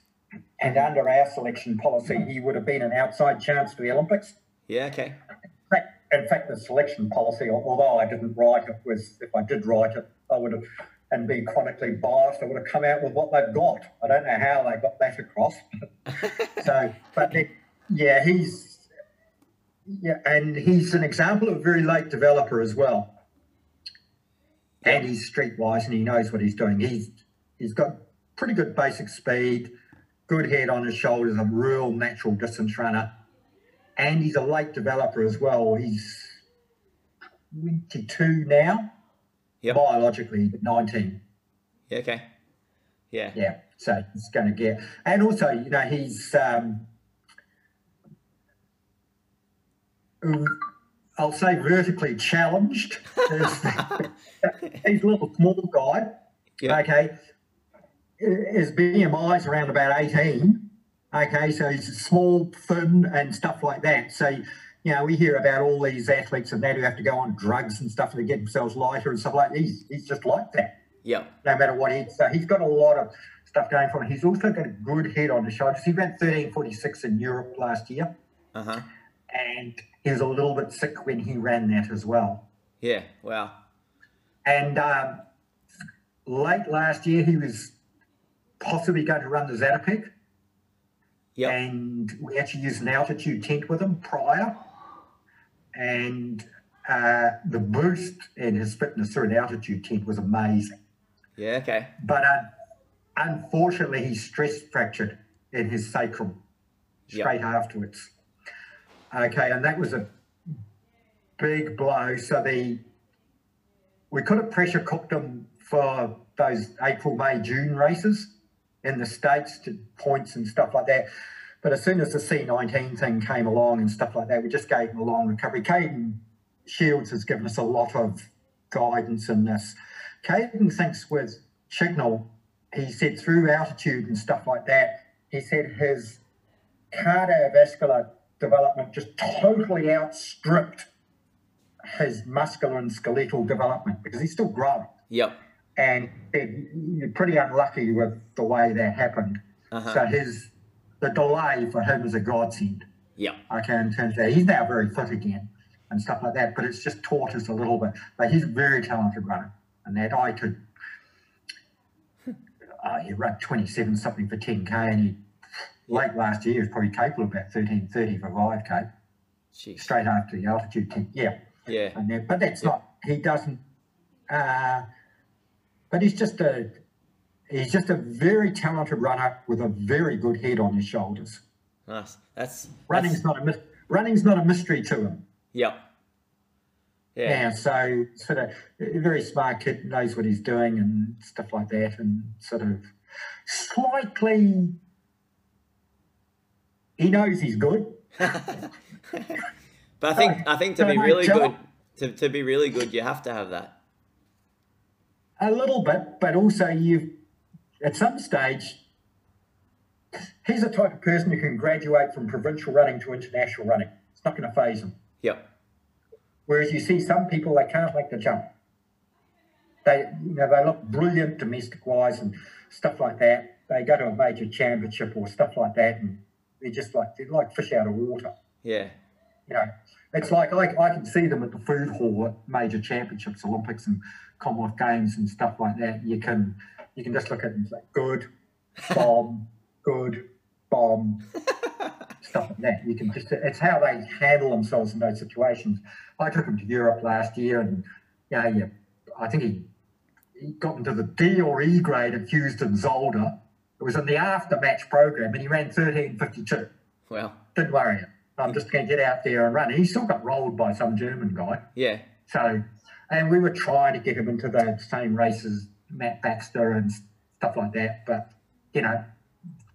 And under our selection policy, he would have been an outside chance for the Olympics. Yeah. Okay. In fact, in fact, the selection policy, although I didn't write it, was if I did write it, I would have, and be chronically biased, I would have come out with what they've got. I don't know how they got that across. so, but it, yeah, he's yeah, and he's an example of a very late developer as well. And he's streetwise and he knows what he's doing. He's he's got pretty good basic speed, good head on his shoulders, a real natural distance runner. And he's a late developer as well. He's 22 now, Yep. biologically 19. Yeah. Okay. Yeah. Yeah, so he's going to get, and also, you know, he's, um, um, I'll say vertically challenged. he's a little small guy. Yeah. Okay, his BMI is around about 18. Okay, so he's small, thin, and stuff like that. So, you know, we hear about all these athletes and that who have to go on drugs and stuff to get themselves lighter and stuff like that. He's, he's just like that Yep. no matter what he. So he's got a lot of stuff going for him. He's also got a good head on his shoulders. He ran 1346 in Europe last year, Uh huh. And he was a little bit sick when he ran that as well. Yeah. Wow. And um, late last year, he was possibly going to run the Zatopek, Yep. and we actually used an altitude tent with him prior. And uh, the boost in his fitness through an altitude tent was amazing. Yeah. Okay. but uh, unfortunately, he stress fractured in his sacrum Yep. straight afterwards. Okay, and that was a big blow. So the we could have pressure cooked them for those April, May, June races in the states to points and stuff like that. But as soon as the C19 thing came along and stuff like that, we just gave them a long recovery. Caden Shields has given us a lot of guidance in this. Caden thinks with Chignell, he said through altitude and stuff like that, he said his cardiovascular development just totally outstripped his muscular and skeletal development because he's still growing. Yep. And you're pretty unlucky with the way that happened. Uh-huh. So his the delay for him is a godsend. Yeah. Okay, in terms of that. He's now very fit again and stuff like that, but it's just taught us a little bit. But he's a very talented runner, and that I could. Uh, he ran 27 something for 10k, and he late last year he was probably capable of about 13:30 for 5k Jeez. straight after the altitude 10. Yeah, Yeah. and then, but that's not. He doesn't. Uh, but he's just a. He's just a very talented runner with a very good head on his shoulders. Nice. That's Running's that's- not a running's not a mystery to him. Yep. Yeah. Yeah, so sort of very smart kid knows what he's doing and stuff like that, and sort of slightly he knows he's good. But I think I think to be really good, to, to be really good, you have to have that. A little bit, but also you at some stage he's the type of person who can graduate from provincial running to international running. It's not going to phase him. Yep. Whereas you see some people they can't make the jump. They you know they look brilliant domestic wise and stuff like that. They go to a major championship or stuff like that and they're just like they're like fish out of water. Yeah. You know, it's like I, I can see them at the food hall at major championships, Olympics and Commonwealth Games and stuff like that. You can you can just look at them and say, good, bomb, good, bomb, stuff like that. You can just it's how they handle themselves in those situations. I took him to Europe last year and yeah, yeah, I think he he got into the D or E grade at Heusden-Zolder. It was in the after match program and he ran thirteen fifty two Well. didn't worry him. I'm just going to get out there and run. He still got rolled by some German guy. Yeah. So, and we were trying to get him into the same races, Matt Baxter and stuff like that, but you know,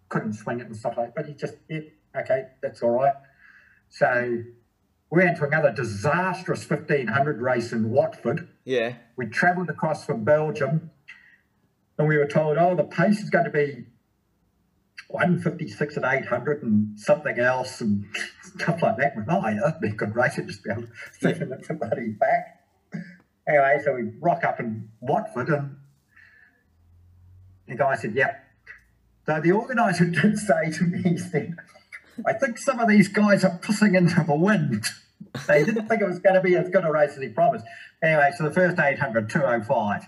couldn't swing it and stuff like. that. But he just, it, Okay, that's all right. So we went to another disastrous 1500 race in Watford. Yeah. We travelled across from Belgium and we were told, oh, the pace is going to be 156 at 800 and something else and stuff like that. That'd be a good race. It just about seven minutes back. Anyway, so we rock up in Watford and the guy said, yeah. So the organiser did say to me, he said, I think some of these guys are pushing into the wind. they didn't think it was going to be as good a race as he promised. Anyway, so the first 800, 205.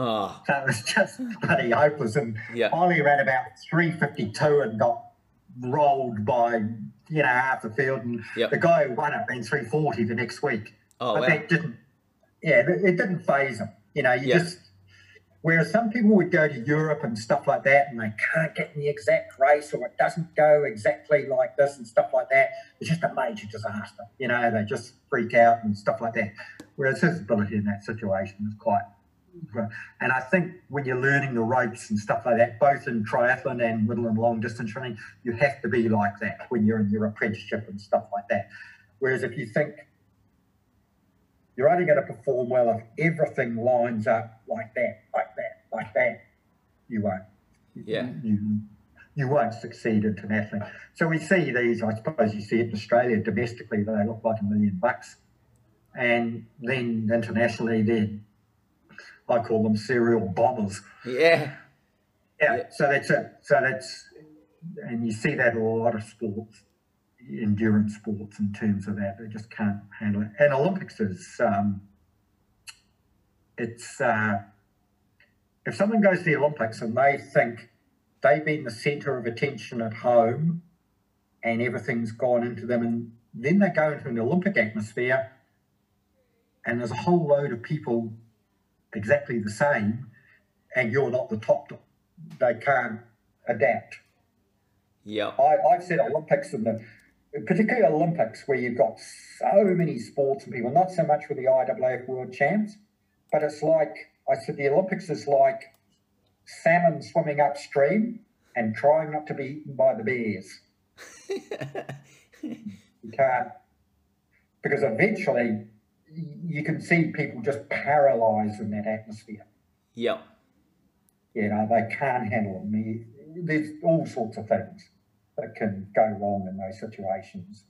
Oh. So it was just bloody hopeless. And yeah. finally ran about 352 and got rolled by, you know, half the field. And yep. the guy who won it ran 340 the next week. Oh, but wow. that didn't, yeah, it didn't phase him. You know, you just, whereas some people would go to Europe and stuff like that and they can't get in the exact race or it doesn't go exactly like this and stuff like that. It's just a major disaster. You know, they just freak out and stuff like that. Whereas his ability in that situation is quite Mm-hmm. and I think when you're learning the ropes and stuff like that, both in triathlon and middle and long distance running, you have to be like that when you're in your apprenticeship and stuff like that. Whereas if you think you're only going to perform well if everything lines up like that, like that, like that, you won't. Yeah. You, you won't succeed internationally. So we see these, I suppose you see it in Australia domestically, they look like a million bucks. And then internationally, they're I call them serial bombers. Yeah. Yeah, Yeah. so that's it. So that's, and you see that in a lot of sports, endurance sports, in terms of that. They just can't handle it. And Olympics is, um, it's, uh, if someone goes to the Olympics and they think they've been the centre of attention at home and everything's gone into them, and then they go into an Olympic atmosphere and there's a whole load of people exactly the same, and you're not the top. They can't adapt. Yeah. I, I've said Olympics and the particularly Olympics where you've got so many sports and people, not so much with the IAAF World Champs, but it's like I said the Olympics is like salmon swimming upstream and trying not to be eaten by the bears. You can't because eventually you can see people just paralyzed in that atmosphere. Yeah. You know, they can't handle mean, There's all sorts of things that can go wrong in those situations.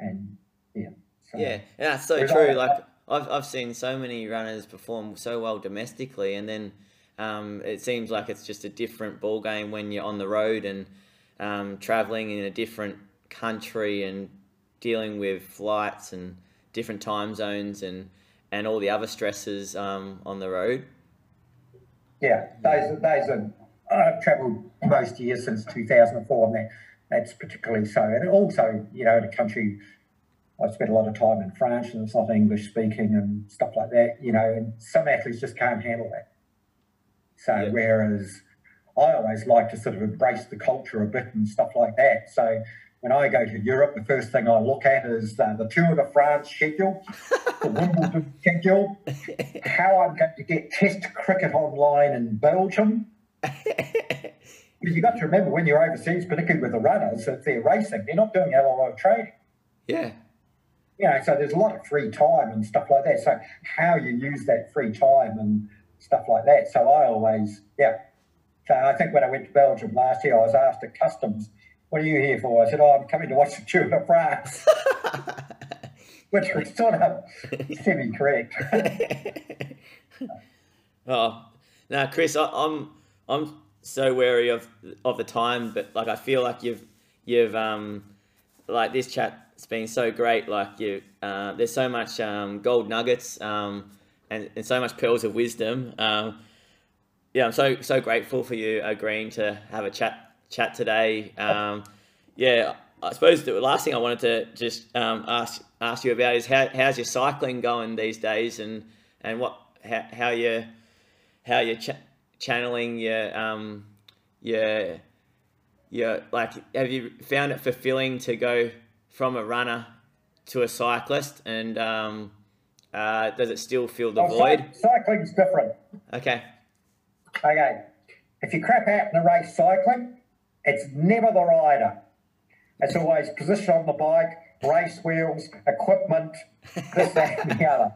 And yeah. So, Yeah, yeah, that's so true. I- Like I've I've seen so many runners perform so well domestically, and then um, it seems like it's just a different ball game when you're on the road and um, traveling in a different country and dealing with flights and different time zones and and all the other stresses um, on the road. Yeah, those, those are, I've travelled most years since 2004, and that, that's particularly so. And also, you know, in a country, I've spent a lot of time in France and it's not English speaking and stuff like that, you know, and some athletes just can't handle that. So, Yeah. whereas I always like to sort of embrace the culture a bit and stuff like that. So, when I go to Europe, the first thing I look at is uh, the Tour de France schedule, the Wimbledon schedule, how I'm going to get Test cricket online in Belgium. Because you've got to remember when you're overseas, particularly with the runners, if they're racing, they're not doing a lot of training. yeah, You know, so there's a lot of free time and stuff like that. So how you use that free time and stuff like that. So I always, yeah. So I think when I went to Belgium last year, I was asked at customs, "What are you here for?" I said, "Oh, I'm coming to watch the Tour de France," which was sort of semi-correct. Oh, now Chris, I, I'm I'm so wary of of the time, but like I feel like you've you've um like this chat's been so great. Like you, uh, there's so much um, gold nuggets um and, and so much pearls of wisdom. Um, yeah, I'm so so grateful for you agreeing to have a chat chat today. Um, yeah, I suppose the last thing I wanted to just um, ask ask you about is how how's your cycling going these days, and and what how, how you how you're ch- channeling your um your your like have you found it fulfilling to go from a runner to a cyclist and um uh, does it still feel the Well, void cy- cycling's different. okay Okay, if you crap out in a race cycling, it's never the rider. it's always position on the bike, race wheels, equipment, this, that, and the other.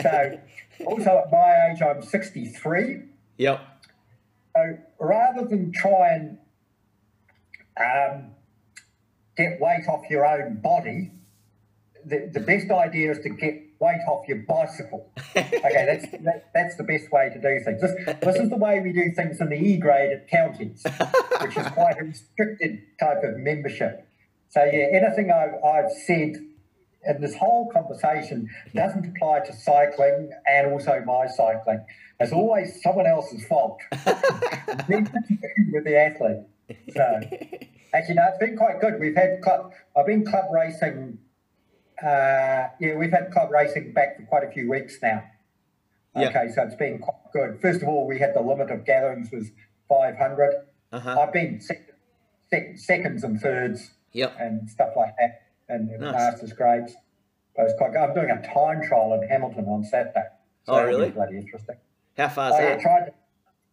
So, also at my age, I'm 63. Yep. So rather than try and um, get weight off your own body, the, the best idea is to get weight off your bicycle. Okay, that's that, that's the best way to do things. This, this is the way we do things in the E grade at counties, which is quite a restricted type of membership. So yeah, anything I've, I've said in this whole conversation doesn't apply to cycling and also my cycling. It's always someone else's fault. with the athlete. So actually, no, it's been quite good. We've had club. I've been club racing. Uh, yeah, we've had club racing back for quite a few weeks now. Okay, so it's been quite good. First of all, we had the limit of gatherings was 500. Uh-huh. I've been sec- sec- seconds and thirds Yep. and stuff like that, and Nice. masters grades. So it's quite good. I'm doing a time trial in Hamilton on Saturday. So Oh, really? Bloody interesting. How far's I that? tried to,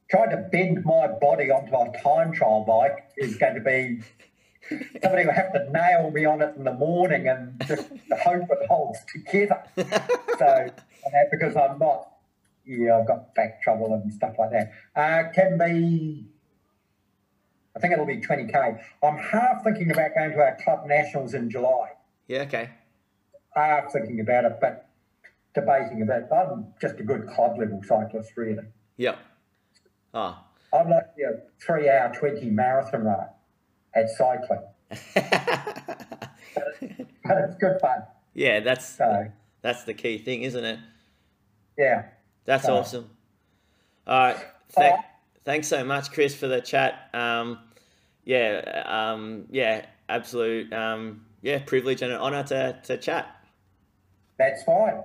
tried to bend my body onto a time trial bike is going to be somebody will have to nail me on it in the morning and just hope it holds together. So because I'm not, yeah, I've got back trouble and stuff like that. Uh, can be, I think it'll be 20k. I'm half thinking about going to our club nationals in July. Yeah. Okay. Half thinking about it, but debating about. it. I'm just a good club level cyclist, really. Yep. Oh. I'm like a three hour 20 marathon runner at cycling, but it's good fun. yeah. That's So, that's the key thing, isn't it? yeah. That's So- awesome. All right. Thank, Alright. thanks so much, Chris, for the chat. Um, yeah. Um, yeah. Absolute. Um, yeah. Privilege and an honor to to chat. That's fine.